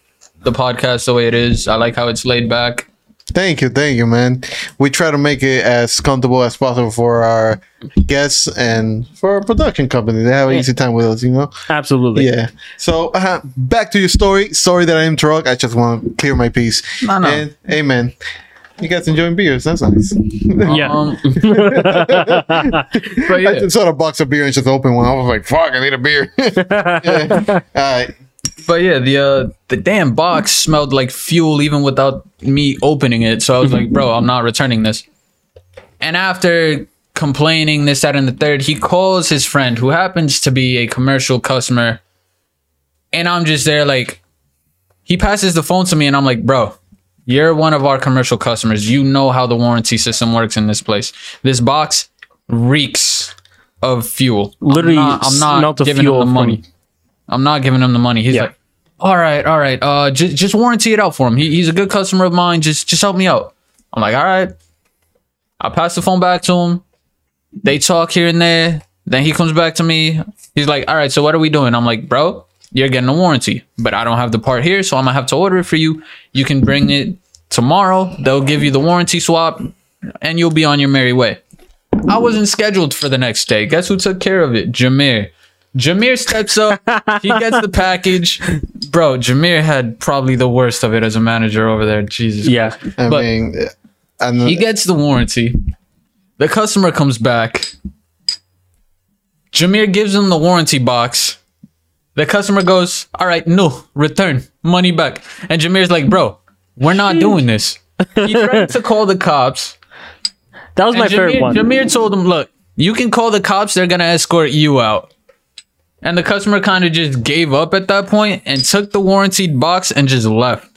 the podcast the way it is. I like how it's laid back. Thank you, thank you, man. We try to make it as comfortable as possible for our guests and for our production company. They have an easy time with us, you know. Absolutely. Yeah. So uh, back to your story. Sorry that I interrupt. I just want to clear my piece. No, no. And amen. You guys enjoying beers? That's nice. Yeah. Um, [LAUGHS] [LAUGHS] but I just saw a box of beer and just opened one. I was like, "Fuck, I need a beer." [LAUGHS] yeah. All right. But yeah, the uh, the damn box smelled like fuel even without me opening it. So I was like, [LAUGHS] bro, I'm not returning this. And after complaining this, that, and the third, he calls his friend who happens to be a commercial customer. And I'm just there like, he passes the phone to me, and I'm like, bro, you're one of our commercial customers. You know how the warranty system works in this place. This box reeks of fuel. Literally I'm not, I'm not of giving fuel him the from- money. I'm not giving him the money. He's Yeah. like, all right, all right. Uh, just just warranty it out for him. He, he's a good customer of mine. Just just help me out. I'm like, all right. I pass the phone back to him. They talk here and there. Then he comes back to me. He's like, all right. So what are we doing? I'm like, bro, you're getting a warranty, but I don't have the part here, so I'm gonna have to order it for you. You can bring it tomorrow. They'll give you the warranty swap, and you'll be on your merry way. I wasn't scheduled for the next day. Guess who took care of it? Jameer. Jameer steps up. he gets the package. Bro, Jameer had probably the worst of it as a manager over there. Jesus. Yeah. I But- mean, and He gets the warranty. The customer comes back. Jameer gives him the warranty box. The customer goes, All right, no, return, money back. And Jameer's like, Bro, we're not [LAUGHS] doing this. He tried to call the cops. That was And my favorite one. Jameer told him, "Look, you can call the cops. They're gonna escort you out." And the customer kind of just gave up at that point and took the warranted box and just left.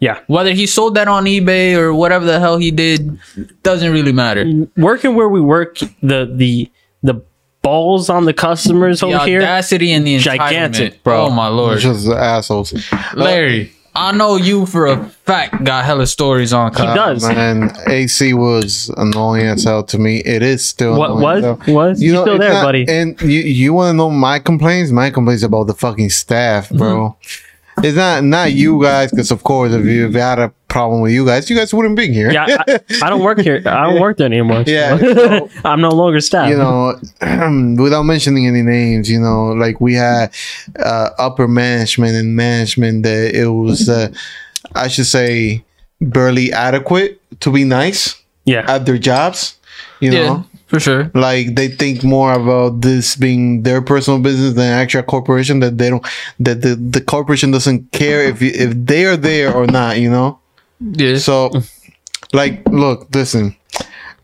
yeah. Whether he sold that on eBay or whatever the hell he did, doesn't really matter. Working where we work, the the the balls on the customers The over here. audacity and the Gigantic, bro. Oh my lord, just assholes. Larry. I know you for a fact got hella stories on He cops. does. Man, AC was annoying as hell to me. It is still What annoying was as hell. was you still it's there, not- buddy? And you, you want to know my complaints? My complaints about the fucking staff, bro. Mm-hmm. It's not not you guys, because of course, if you, had a problem with you guys, you guys wouldn't be here. Yeah, I, I don't work here. I don't work there anymore. so- [LAUGHS] Yeah, [LAUGHS] so- I'm no longer staff. you know, [CLEARS THROAT] without mentioning any names, you know, like we had uh, upper management and management that it was, uh, I should say, barely adequate to be nice yeah, at their jobs. You know, Yeah, for sure. like they think more about this being their personal business than actual corporation. That they don't, that the the corporation doesn't care if you, if they are there or not. You know. Yeah. So, like, look, listen.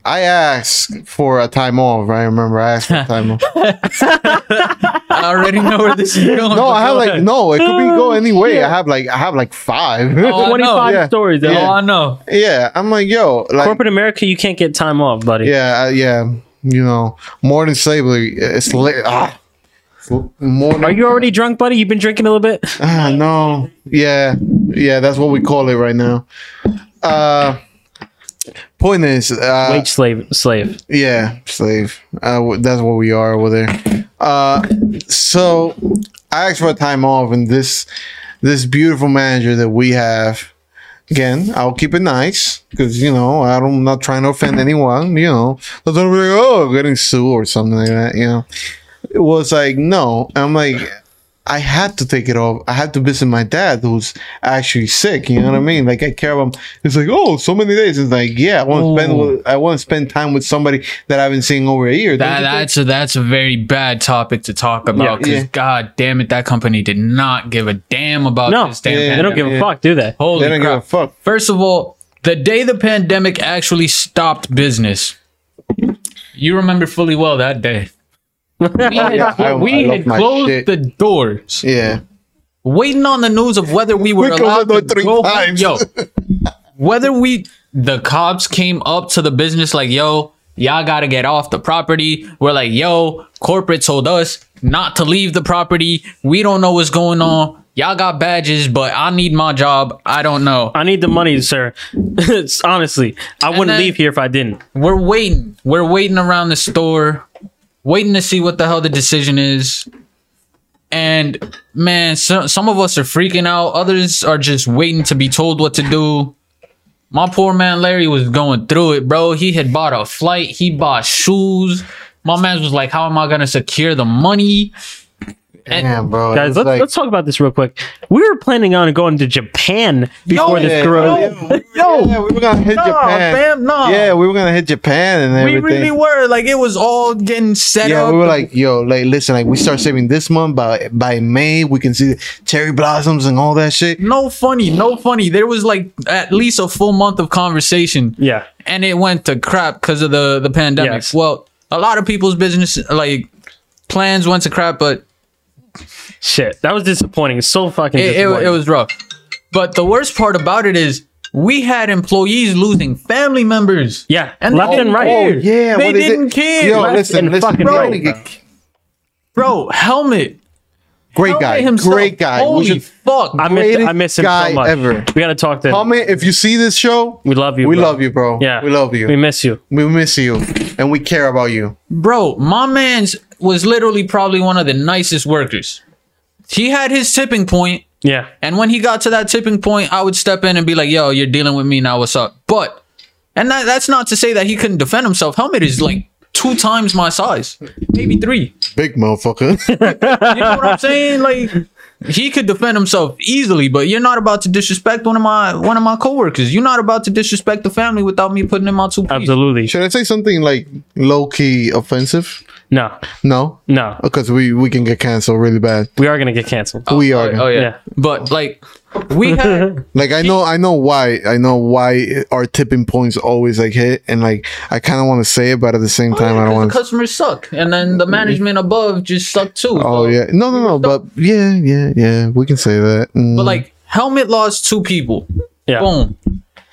I asked for a time off. I remember I asked for a time off. [LAUGHS] I already know where this is going. No, I have like ahead. no. It could be go any way. I have like I have like five. Oh, 25 yeah. stories. though. Oh, I know. yeah, I'm like yo, like Corporate America, you can't get time off, buddy. yeah, uh, yeah. You know, more than slavery. It's li- ah, more Are you already drunk, buddy? You've been drinking a little bit. ah, no. Yeah, yeah. That's what we call it right now. Uh, point is, uh, Wage slave, slave. Yeah, slave. Uh, that's what we are over there. Uh, so I asked for a time off, and this this beautiful manager that we have. Again, I'll keep it nice because you know I don't, I'm not trying to offend anyone. You know, I'm not like oh getting sued or something like that. You know, it was like no. I'm like I had to take it off. I had to visit my dad who's actually sick. You know what I mean? Like I care about him. It's like, oh, so many days. It's like, yeah, I want to spend Ooh. with, I want to spend time with somebody that I haven't seen over a year. That, you think? that's a that's a very bad topic to talk about because Yeah. god damn it, that company did not give a damn about No, this damn Yeah, They don't give a fuck, do they? Holy they don't give a crap. fuck. First of all, the day the pandemic actually stopped business, you remember fully well that day. We had, Yeah, I- we I had closed shit. the doors, Yeah, waiting on the news of whether we were We allowed to three go. times. Yo, [LAUGHS] whether we the cops came up to the business like, yo, y'all gotta get off the property. We're like, yo, corporate told us not to leave the property. We don't know what's going on. Y'all got badges, but I need my job. I don't know. I need the money, sir. It's- [LAUGHS] honestly, I wouldn't leave here if I didn't. We're waiting. We're waiting around the store, waiting to see what the hell the decision is. And man, so, some of us are freaking out. Others are just waiting to be told what to do. My poor man Larry was going through it, bro. He had bought a flight. He bought shoes. My man was like, "How am I gonna secure the money?" And damn, bro. Guys, let's, like- let's talk about this real quick. We were planning on going to Japan before Yo, this yeah, grew. yeah, Yo. yeah, we were gonna hit Nah, Japan. fam, nah. Yeah, we were gonna hit Japan and we really were like, it was all getting set yeah, up. we were like, yo, like, listen, like, we start saving this month by by May, we can see the cherry blossoms and all that shit. no funny, no funny. There was like at least a full month of conversation. Yeah. and it went to crap because of the the pandemic. Yes. Well, a lot of people's business like plans went to crap, but Shit. That was disappointing. So fucking it, it, it was rough. But the worst part about it is we had employees losing family members. yeah. And left they and didn't right. Oh, yeah, they what is didn't care. Yo, Left listen, and listen, fucking bro. right. Bro, helmet. Great Helmet guy, himself. great guy. We Holy should- fuck. I miss, I miss him guy so much. ever. We got to talk to him. Comment if you see this show. We love you. We bro. love you, bro. Yeah. we love you. We miss you. We miss you, and we care about you. Bro, my man's was literally probably one of the nicest workers. He had his tipping point, Yeah. And when he got to that tipping point, I would step in and be like, yo, you're dealing with me now. What's up? But, and that, that's not to say that he couldn't defend himself. Helmet is like two times my size, maybe three. Big motherfucker. [LAUGHS] You know what I'm saying? Like, he could defend himself easily, but you're not about to disrespect one of my one of my coworkers. You're not about to disrespect the family without me putting in my two. Absolutely. Should I say something like low key offensive? No. No, No. because we we can get canceled really bad. We are going to get canceled. we are. Oh, yeah. Yeah. But like we had [LAUGHS] Like I know, I know why. I know why our tipping points always like hit, and like I kind of want to say it, but at the same time, I don't want. to customers suck. And then the management above just suck too. Oh So- yeah, no, no, no. But yeah, yeah, yeah. We can say that. Mm. But like Helmet lost two people. Yeah. Boom.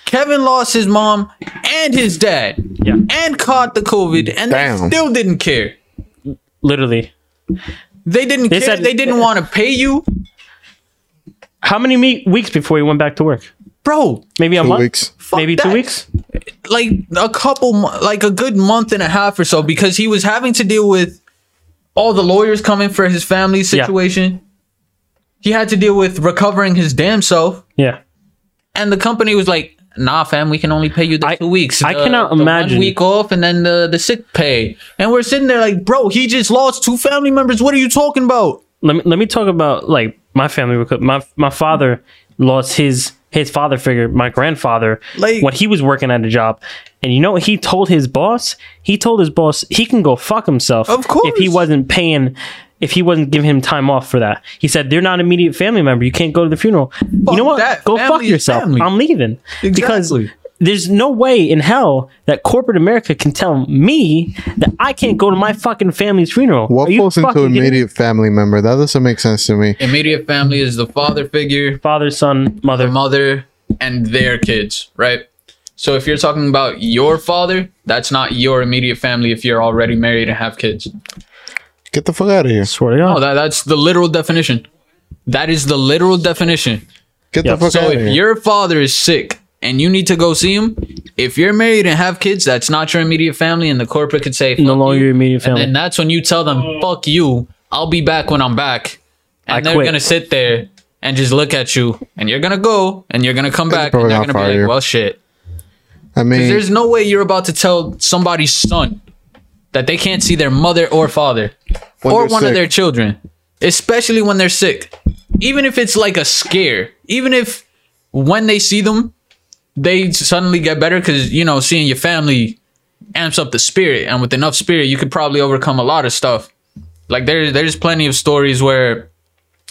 Kevin lost his mom and his dad Yeah. and caught the COVID and Damn. they still didn't care. Literally. They didn't They care. said- they didn't want to pay you. How many me- weeks before he went back to work? Bro, Maybe a two month? weeks. fuck Maybe two weeks? Like a couple like a good month and a half or so because he was having to deal with all the lawyers coming for his family situation. he had to deal with recovering his damn self, Yeah. and the company was like, "Nah, fam, we can only pay you the I- two weeks. I cannot the imagine- one week off, and then the the sick pay." And we're sitting there like, "Bro, he just lost two family members. What are you talking about?" let me let me talk about like my family. My my father lost his his father figure, my grandfather, Like- when he was working at a job. And you know what he told his boss? He told his boss he can go fuck himself. Of course. If he wasn't paying if he wasn't giving him time off for that. He said they're not an immediate family member. You can't go to the funeral. you know what? that. Go fuck Family is yourself. family. I'm leaving. Because there's no way in hell that corporate America can tell me that I can't go to my fucking family's funeral. What Are you falls into fucking kidding me? immediate family member? That doesn't make sense to me. Immediate family is the father figure, father, son, mother. mother, and their kids, right? So if you're talking about your father, that's not your immediate family if you're already married and have kids. Get the fuck out of here. Swear to God. No, that, that's the literal definition. That is the literal definition. Get Yeah, the fuck So out of here. So if here. your father is sick and you need to go see him, if you're married and have kids, that's not your immediate family, and the corporate could say, no "Fuck longer you." your immediate And family. then that's when you tell them, fuck you, I'll be back when I'm back. And I they're quit. gonna sit there and just look at you, and you're gonna go, and you're gonna come back, and probably they're not gonna be fire you. like, well, shit. I mean, There's no way you're about to tell somebody's son that they can't see their mother or father When or one of their children, especially when they're sick. Even if it's like a scare, even if when they see them, they suddenly get better because, you know, seeing your family amps up the spirit. And with enough spirit, you could probably overcome a lot of stuff. Like there, there's plenty of stories where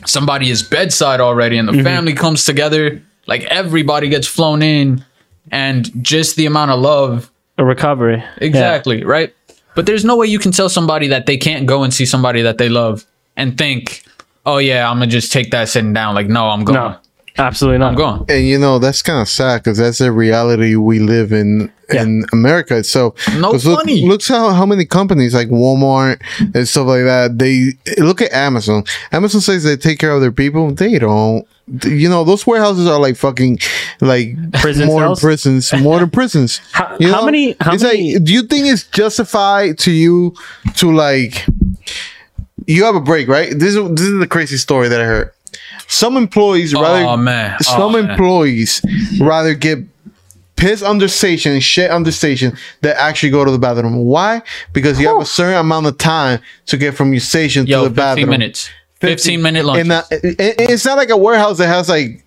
somebody is bedside already and the mm-hmm. family comes together. Like everybody gets flown in and just the amount of love a recovery. Exactly, right? But there's no way you can tell somebody that they can't go and see somebody that they love and think, oh, yeah, I'm going to just take that sitting down. Like, no, I'm going. No, absolutely not. I'm going. and you know that's kind of sad because that's the reality we live in in America. So No 'cause look, funny. looks how how many companies like Walmart and stuff like that. They look at Amazon. Amazon says they take care of their people. They don't. You know those warehouses are like fucking like Prison modern cells? prisons, modern prisons. [LAUGHS] How- You how many- how it's many- like, do you think it's justified to you to like? You have a break, right? This is this is the crazy story that I heard. Some employees oh, rather oh, man. some Oh, man. employees rather get piss under station and shit under station than actually go to the bathroom. Why? Because you have a certain amount of time to get from your station Yo, to the 15 bathroom. minutes. 15 minute lunch. And it- it- it's not like a warehouse that has like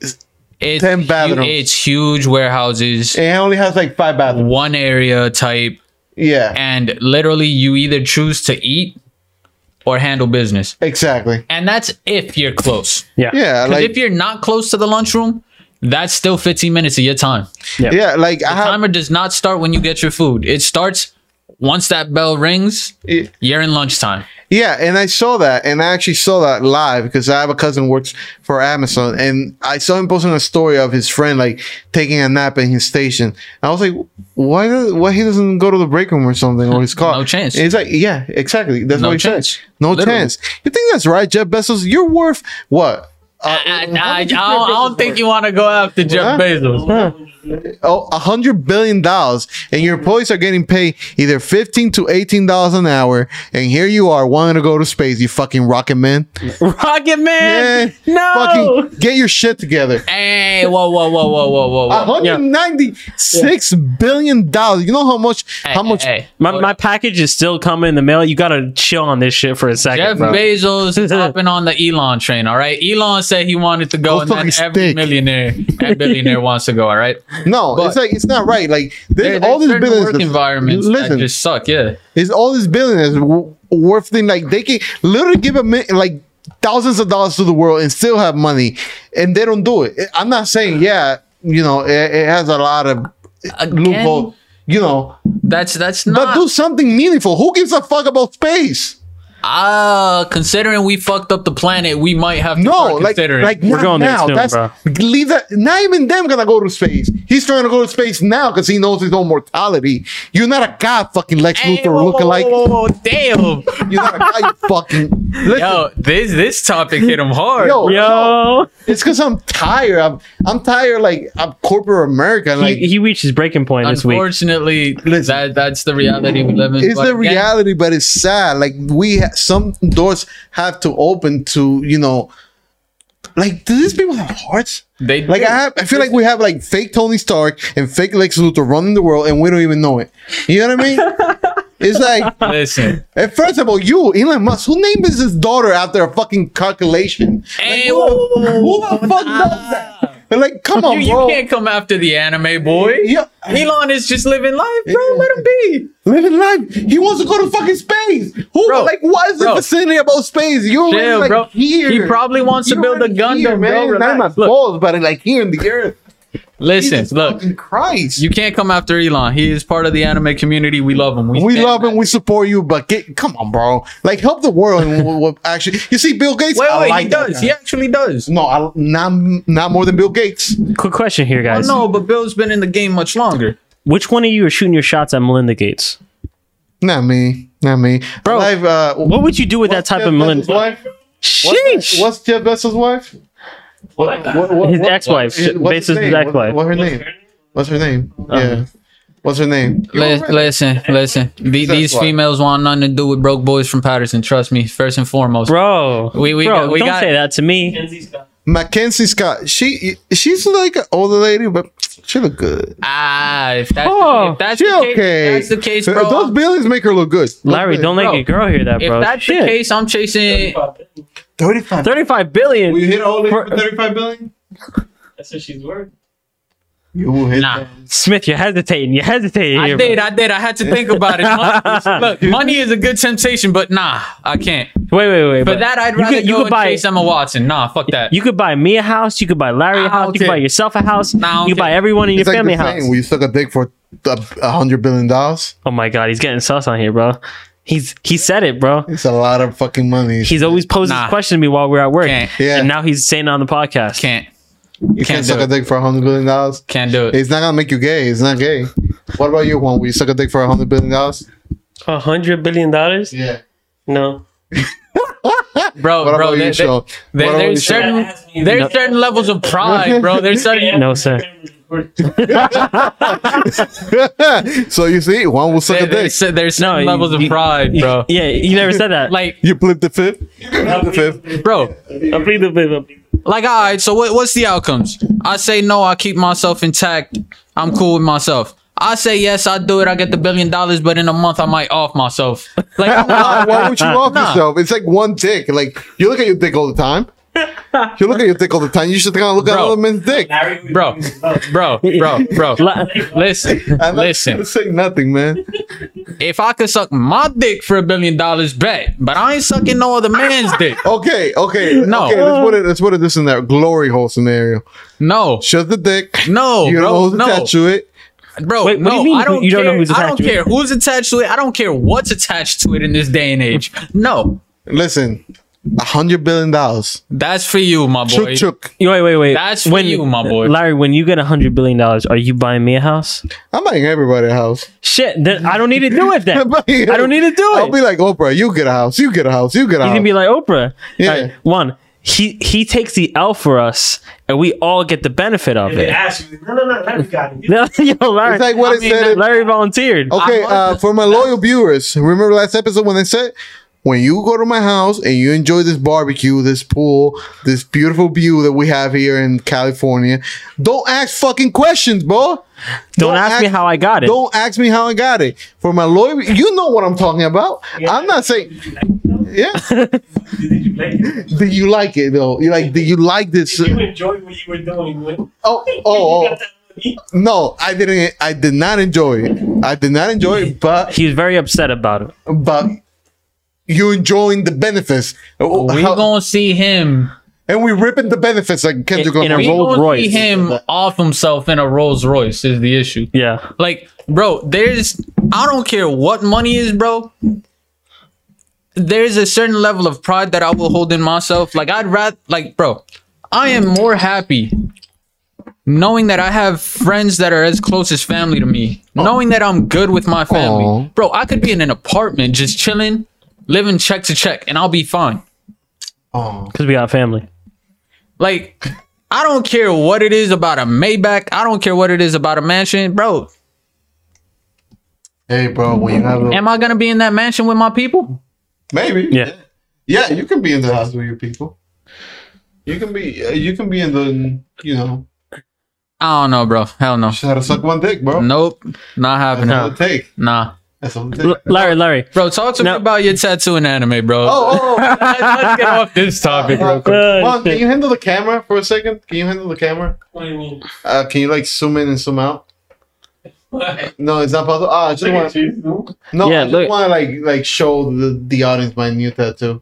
it's, 10 hu- bathrooms. it's huge warehouses, it only has like five bathrooms. one area type, Yeah, and literally you either choose to eat or handle business. exactly. And that's if you're close. Yeah. Yeah. like if you're not close to the lunchroom, that's still 15 minutes of your time. yeah, like I have. timer does not start when you get your food. It starts once that bell rings. it- You're in lunchtime. Yeah, and I saw that, and I actually saw that live because I have a cousin who works for Amazon, and I saw him posting a story of his friend like taking a nap in his station. And I was like, why does why he doesn't go to the break room or something or his [LAUGHS] car? No chance. And he's like, yeah, exactly. That's No what he chance. says. No Literally. chance. You think that's right, Jeff Bezos? You're worth what? Uh, I, I, I, I don't, I don't think you want to go after Jeff? Bezos. Oh, a hundred billion dollars, and your employees are getting paid either fifteen to eighteen dollars an hour, and here you are wanting to go to space, you fucking rocket man. Rocket Man. Yeah, No. fucking get your shit together. Hey, whoa, whoa, whoa, whoa, whoa, whoa, A whoa. hundred ninety-six billion dollars. You know how much? how much? hey, My, my package is still coming in the mail. You gotta chill on this shit for a second, Jeff bro. Bezos is [LAUGHS] hopping on the Elon train. All right, Elon said he wanted to go, Go and then every stick. millionaire and billionaire [LAUGHS] wants to go. All right, No, [LAUGHS] But- it's like it's not right. Like there, there's all these billionaires. work environments Listen, that just suck. Yeah, it's all these billionaires worth thing. Like they can literally give a like thousands of dollars to the world and still have money, and they don't do it. I'm not saying yeah, you know, it, it has a lot of loophole. You know, that's that's not. but do something meaningful. Who gives a fuck about space? Ah, considering we fucked up the planet, we might have to No, start like, considering. like We're not going there now. soon, That's bro. leave that. Not even them gonna go to space. He's trying to go to space now because he knows his own mortality. You're not a god, fucking Lex Hey, Luthor whoa, looking whoa, like. whoa, whoa, damn. You're not a guy, you [LAUGHS] fucking. Listen, Yo, this this topic hit him hard. yo, Yo. it's because I'm tired. I'm I'm tired. Like I'm corporate America. Like he, he reached his breaking point this week. Unfortunately, that that's the reality we live in. it's But the again, reality, but it's sad. Like we ha- some doors have to open to you know like, do these people have hearts? They Like, do. I have, I feel like we have like fake Tony Stark and fake Lex Luthor running the world, and we don't even know it. You know what I mean? [LAUGHS] it's like, listen. and first of all, you, Elon Musk, who named his his daughter after a fucking calculation? Hey, who, who the fuck does that? Ah. Like, come on, You, you can't come after the anime boy. Yeah. Elon is just living life, bro. Let him be. Living life. He wants to go to fucking space. Who Bro, like what is the bro. vicinity about space? You're already like bro. here. He probably wants to You're build a Gundam, here, bro. man. Not in my balls, but like here in the earth. Listen, Jesus look. fucking Christ. You can't come after Elon. He is part of the anime community. We love him. we stand love him. We support you, but get come on, bro. Like help the world. And we'll, we'll actually, you see, Bill Gates. Wait, I wait, like he does. guy. He actually does. No, I, not not more than Bill Gates. Quick question here, I guys. know, but Bill's been in the game much longer. Which one of you are shooting your shots at Melinda Gates? Not me. Not me, Bro, I've, uh, What would you do with that type Jeff of Bezos' Melinda? wife? Sheesh. What's Jeff Bezos' wife? What, what, what, His ex-wife. what's his name? ex-wife. What, what her name? What's her name? Yeah. What's her name? You listen, listen. The- these why. females want nothing to do with broke boys from Paterson. Trust me, first and foremost. Bro, We- we bro, got- we don't got- say that to me. Mackenzie Scott. Mackenzie Scott. She she's like an older lady, but she look good. Ah, if that's, Oh, if that's She the case, okay. if that's the case, bro. Those billions make her look good. Larry, don't Bro, let your girl hear that, bro. if that's Shit. the case, I'm chasing. Thirty-five. 35 billion. Will you hit all For- thirty-five billion? That's what she's worth. You will hit. Nah. them. Smith, you're hesitating. You're hesitating. I here, did, bro. I did. I had to think about it. Mon- [LAUGHS] Look, money is a good temptation, but nah, I can't. Wait, wait, wait. But that, I'd you rather could, you go could and buy. chase Emma Watson. Nah, fuck that. You could buy me a house. You could buy Larry a I house. don't You could buy yourself a house. Nah, I you could buy everyone in your like family the house. saying where you suck a dick for a, a hundred billion dollars. Oh my god, he's getting sus on here, bro. He's he said it, bro. It's a lot of fucking money. He's always posing Nah. this question to me while we're at work, Can't. Yeah. and now he's saying it on the podcast. can't. you can't can't suck do a dick for a hundred billion dollars. Can't do it. It's not gonna make you gay. It's not gay. What about you, Juan? Will you suck a dick for a hundred billion dollars? A hundred billion dollars? Yeah. No. [LAUGHS] Bro, What bro, about there- you, Sean? there- What about you, there's Sean? certain there's certain levels of pride, bro. There's [LAUGHS] certain No, sir. So you see, Juan will suck there- a dick. there's, there's No, certain you- levels of you- pride, bro. Yeah, you never said that. [LAUGHS] Like, You plead the fifth. You plead the fifth. bro, I plead the fifth. I plead the like, all right. So what, what's the outcomes? I say no. I keep myself intact. I'm cool with myself. I say yes. I do it. I get the billion dollars, but in a month I might off myself. Like, why, [LAUGHS] why would you off Nah. yourself? It's like one dick. Like you look at your dick all the time. You look at your dick all the time. You should kind of look at Bro. other men's dick. Bro. do his love. bro, bro, bro. Listen, [LAUGHS] I'm not listen. say nothing, man. If I could suck my dick for a billion dollars, bet. But I ain't sucking no other man's dick. Okay, okay, No. Okay, let's put it. Let's put it this in that Glory hole scenario. No, Shut the dick. no, You don't bro, know who's no. attached to it. Bro, Wait, what do you mean I don't you care. don't know who's I don't to it? care who's attached to it. I don't care what's attached to it in this day and age. No, Listen, a hundred billion dollars. that's for you, my boy. Chook chook. wait, wait, wait. That's for you, my boy. Larry, when you get a hundred billion dollars, are you buying me a house? I'm buying everybody a house. Shit, then I don't need to do it then. [LAUGHS] I'm I buying- don't need to do it. I'll be like Oprah. You get a house. You get a house. You get a You house. You can be like Oprah. Yeah. Alright, one, he he takes the L for us, and we all get the benefit of it. ask you, no, no, no, Larry [LAUGHS] got it. Yo, Larry, it's like what I I, mean, said. Larry volunteered. Okay, uh, for my loyal viewers, remember last episode when I said, when you go to my house and you enjoy this barbecue, this pool, this beautiful view that we have here in California, don't ask fucking questions, bro. Don't ask me how I got it. Don't ask me how I got it. For my lawyer, you know what I'm talking about. I'm not saying, yeah. [LAUGHS] Did you play it? Do you like it though? You like? Did you like this? Did you enjoy what you were doing? When, Oh, [LAUGHS] oh, oh. got oh. that money? No, I didn't. I did not enjoy it. I did not enjoy it, but He was very upset about it. but you enjoying the benefits. Uh, we How- gonna see him. and we ripping the benefits like Kendrick In- in a Lamar. We Rolls gonna Royce. see him off himself in a Rolls Royce is the issue. Yeah. Like, bro, there's I don't care what money is, bro. There's a certain level of pride that I will hold in myself. Like I'd rather like, bro, I am more happy knowing that I have friends that are as close as family to me. Oh. Knowing that I'm good with my family. Aw. Bro, I could be in an apartment just chilling, living check to check, and I'll be fine. Oh, Because we got family. Like, I don't care what it is about a Maybach. I don't care what it is about a mansion, bro. hey, bro, when you have a, Am I gonna be in that mansion with my people? maybe, Yeah. yeah, you can be in the house with your people. You can be. Uh, you can be in the. You know. I don't know, bro. Hell no. Just how to suck one dick, bro. Nope. Not That's happening. all take. Nah. That's all it L- Larry, Larry. Bro, talk to No. me about your tattoo and anime, bro. Oh, oh, oh. [LAUGHS] Let's get off this topic real quick. Uh, Juan, can you handle the camera for a second? Can you handle the camera? What do you mean? Uh, can you like zoom in and zoom out? What? No, it's not possible. Ah, I just Look want. at no? No, Yeah, I just want to like like show the the audience my new tattoo.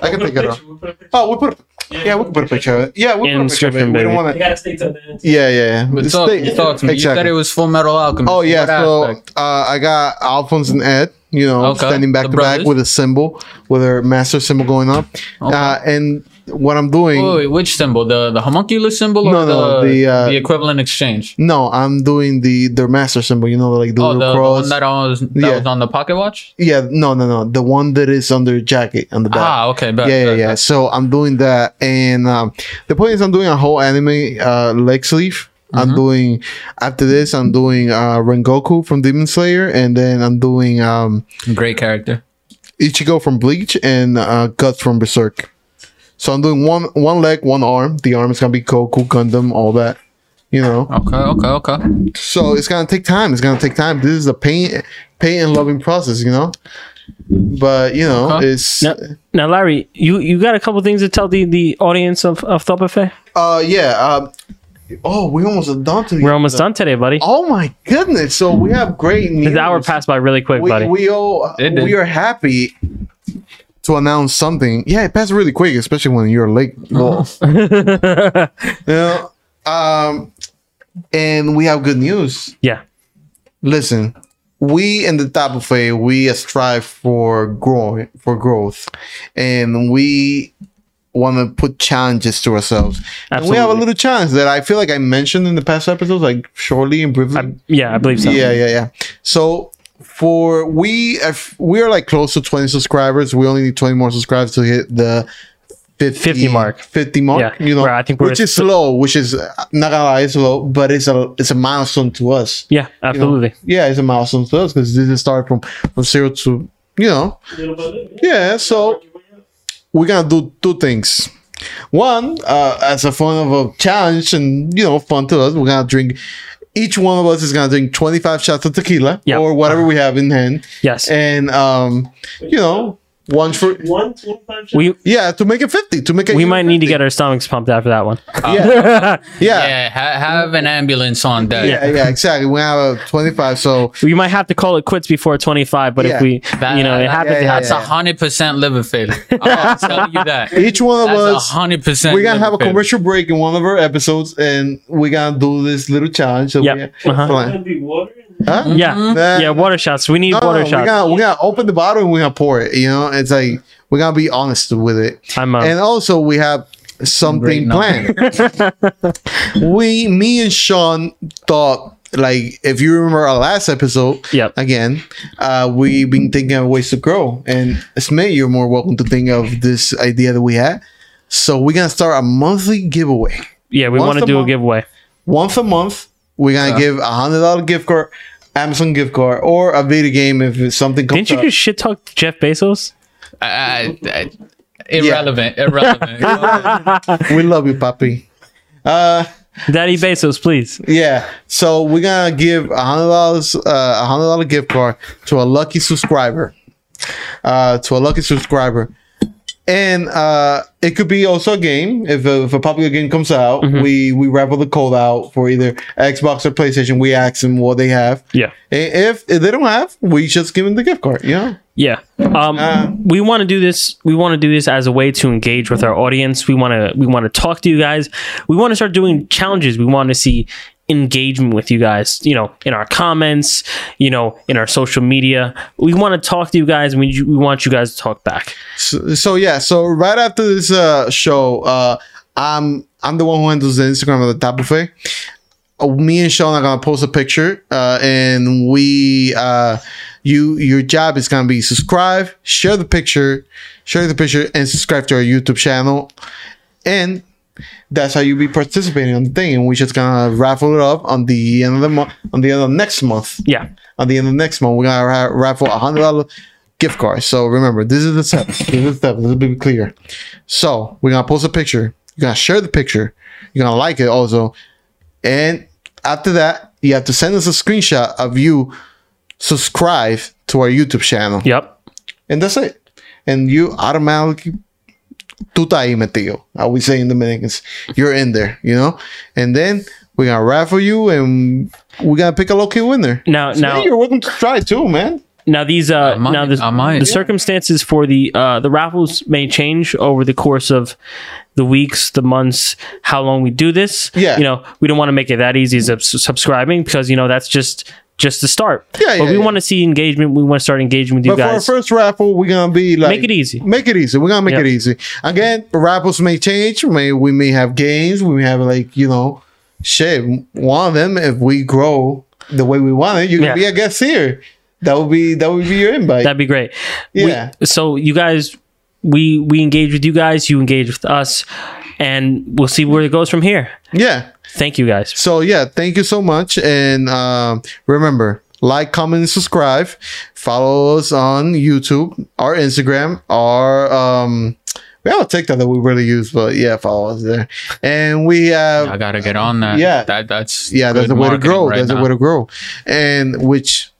I can We'll take it a off. picture, we'll put a. Oh, we put. A, yeah, we can put a picture of it. Yeah, we In put a picture of it. We don't baby. want You to. gotta stay till the end. Yeah, yeah. yeah. But Just talk, stay- talk to me. You said it was Full Metal Alchemist. Oh yeah, so uh, I got Alphonse and Ed, you know, Okay, standing back the to back with a symbol, with their master symbol going up. Okay. Uh, and what I'm doing, Wait, which symbol? The the homunculus symbol or No, no, the the, uh, the equivalent exchange? no, I'm doing the their master symbol. You know, like the Oh, the, the one that was that Yeah. was on the pocket watch. yeah, no, no, no, the one that is on their jacket on the back. Ah, okay, bet, yeah, yeah, bet, yeah. So I'm doing that, and um, the point is, I'm doing a whole anime uh, leg sleeve. I'm Mhm. doing after this. I'm doing uh, Rengoku from Demon Slayer, and then I'm doing um, Great character. Ichigo from Bleach and uh, Guts from Berserk. So I'm doing one one leg, one arm. The arm is gonna be Goku, Gundam, all that. You know. Okay, okay, okay. So it's gonna take time. It's gonna take time. This is a pain, pain and loving process. You know. But you know, Okay. it's Now, now, Larry, you, you got a couple things to tell the, the audience of, of Thought Buffet? uh yeah. Um, oh, we almost done to the We're almost done today, buddy. Oh my goodness! So we have great news. the hour passed by really quick, We buddy. we all It did. we are happy to announce something. Yeah, it passed really quick, especially when you're late. Well, [LAUGHS] you know, um, and we have good news. yeah. Listen, we in the top buffet we strive for growing for growth, and we want to put challenges to ourselves. And we have a little challenge that I feel like I mentioned in the past episodes, like shortly and briefly. I, yeah, I believe so. Yeah, yeah, yeah. So for we if we are like close to 20 subscribers. We only need 20 more subscribers to hit the 50, 50 mark. 50 mark. Yeah, You know, where I think which is slow, which is not gonna lie, it's slow, but it's a it's a milestone to us. Yeah, you know? absolutely. Yeah, it's a milestone to us because this is start from from zero to you know. Little by little. Yeah, so we're gonna do two things. One, uh, as a fun of a challenge and you know fun to us, we're gonna drink. Each one of us is gonna drink twenty five shots of tequila Yeah. or whatever we have in hand, Yes. and um, you know, one for One twenty-five shots. we yeah to make it fifty to make it. we might need to get our stomachs pumped after that one. yeah [LAUGHS] yeah yeah Yeah, ha- have an ambulance on deck. yeah, yeah, exactly. We have a twenty five, so we might have to call it quits before 25, but Yeah. if we, That- you know, it happens, yeah, it yeah, happens. That's a hundred percent liver failure. [LAUGHS] I'm telling you that. each one of That's a us. hundred percent. We're gonna have a liver failure. commercial break in one of our episodes, and we're gonna do this little challenge. So Yep. we, Uh-huh. It's gonna be water. And- huh? Yeah. Nah. Yeah, water shots. We need No, water no, shots. We're gonna, we're gonna open the bottle and we're gonna pour it. You know, it's like we're gonna be honest with it. I'm uh, And also, we have something planned. [LAUGHS] we, me, and Sean thought, like, if you remember our last episode, Yep. again, uh, we've been thinking of ways to grow. And Smith, you're more welcome to think of this idea that we had. So we're gonna start a monthly giveaway. yeah, we once want to a do a giveaway. Once a month, we're gonna Yeah. give a hundred dollar gift card, Amazon gift card, or a video game if it's something comes Didn't you up. just shit talk Jeff Bezos? I- I- I- irrelevant. Irrelevant. [LAUGHS] we love you, puppy. Uh, Daddy Bezos, please. yeah. So we're gonna give a hundred dollars, uh, a hundred dollar gift card to a lucky subscriber. Uh, to a lucky subscriber, and uh, it could be also a game. If a, if a popular game comes out, Mm-hmm. we we raffle the code out for either Xbox or PlayStation. We ask them what they have. Yeah. And if, if they don't have, we just give them the gift card. Yeah. Yeah. Um, Uh, we want to do this. We want to do this as a way to engage with our audience. We want to. We want to talk to you guys. We want to start doing challenges. We want to see engagement with you guys. You know, in our comments. You know, in our social media. We want to talk to you guys. And we we want you guys to talk back. So, so yeah, so right after this uh, show, uh, I'm I'm the one who handles the Instagram of the Top Buffet. Uh, me and Sean are gonna post a picture, uh, and we uh, you your job is gonna be subscribe, share the picture, share the picture, and subscribe to our YouTube channel, and that's how you be participating on the thing. And we just gonna raffle it up on the end of the month, on the end of next month Yeah. on the end of next month, we're gonna ra- raffle a hundred dollar gift card. So remember, this is the step. This is the step. This will be clear. So we're gonna post a picture. You're gonna share the picture. You're gonna like it also. And after that, you have to send us a screenshot of you subscribe to our YouTube channel. Yep. And that's it. And you automatically tú estás ahí metido. How we say in the Dominicans. You're in there, you know? And then we're gonna raffle you and we're gonna pick a lucky winner. Now, So now, you're welcome to try too, man. now these uh might- now the, I might. the circumstances for the uh the raffles may change over the course of the weeks, the months, how long we do this. Yeah. You know, we don't want to make it that easy as subs- subscribing because you know that's just just to start. Yeah, but yeah, we yeah. want to see engagement. We want to start engaging with you guys. But for our guys. first raffle, we're gonna be like Make it easy. Make it easy. We're gonna make Yep. it easy. Again, raffles may change. May we may have games. We may have like you know, shit. One of them, if we grow the way we want it, you can Yeah. be a guest here. That would be that would be your invite. That'd be great. We- Yeah. so you guys, we we engage with you guys. You engage with us, and we'll see where it goes from here. yeah. Thank you guys. So yeah, thank you so much, and um, remember, like, comment, and subscribe. Follow us on YouTube, our Instagram, our um, we have a TikTok that we really use, but yeah, follow us there. And we have I gotta get on that. Yeah. that that's yeah, that's good a way to grow. right that's a now. way to grow, and which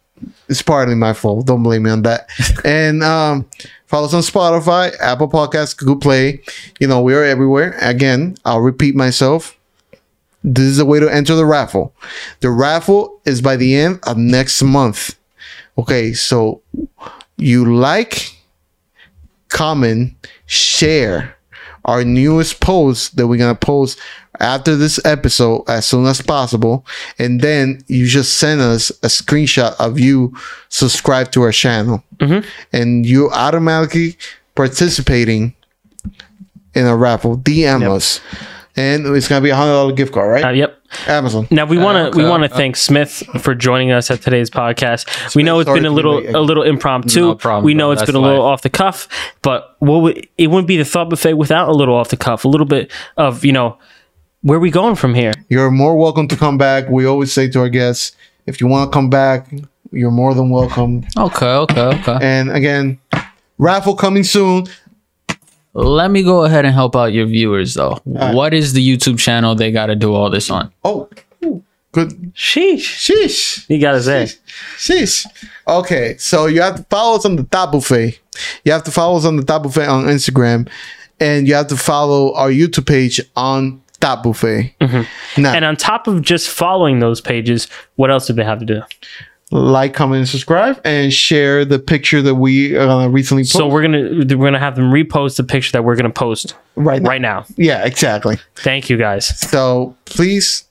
is partly my fault. Don't blame me on that. [LAUGHS] and um, follow us on Spotify, Apple Podcasts, Google Play. You know, we are everywhere. Again, I'll repeat myself. This is a way to enter the raffle. The raffle is by the end of next month. Okay, so you like, comment, share our newest post that we're gonna post after this episode as soon as possible, and then you just send us a screenshot of you subscribe to our channel, mm-hmm. and you automatically participating in a raffle. DM Yep. us, and it's gonna be a hundred dollar gift card, right? Uh, yep. Amazon. Now we want to we okay, want to okay. thank Smith for joining us at today's podcast. we know it's been a little a little impromptu. No problem, we know bro. it's That's been a little life. off the cuff, but what would, it wouldn't be the thought buffet without a little off the cuff, a little bit of you know where we going from here. You're more welcome to come back. We always say to our guests, if you want to come back, you're more than welcome. Okay, okay, okay. And again, raffle coming soon. Let me go ahead and help out your viewers though. What is the YouTube channel they got to do all this on? Oh, good. Sheesh. Sheesh. You gotta say. Sheesh. Okay, so you have to follow us on the Thought Buffet. You have to follow us on the Thought Buffet on Instagram, and you have to follow our YouTube page on Thought Buffet. Mm-hmm. Now, And on top of just following those pages, what else do they have to do? Like, comment, and subscribe, and share the picture that we uh, recently posted. So we're gonna we're gonna have them repost the picture that we're gonna post right, now. right now. Yeah, exactly. Thank you guys. So please,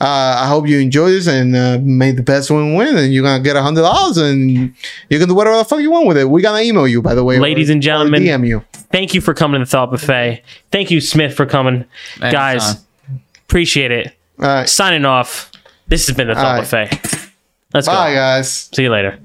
uh, I hope you enjoy this and uh, make the best one win, and you're gonna get a hundred dollars, and you can do whatever the fuck you want with it. We're gonna email you, by the way, Ladies or- and gentlemen. DM you. Thank you for coming to the Thought Buffet. Thank you, Smith, for coming. Guys, Anytime. appreciate it. All right, Signing off. This has been the Thought All right. Buffet. Let's bye, go. guys. See you later.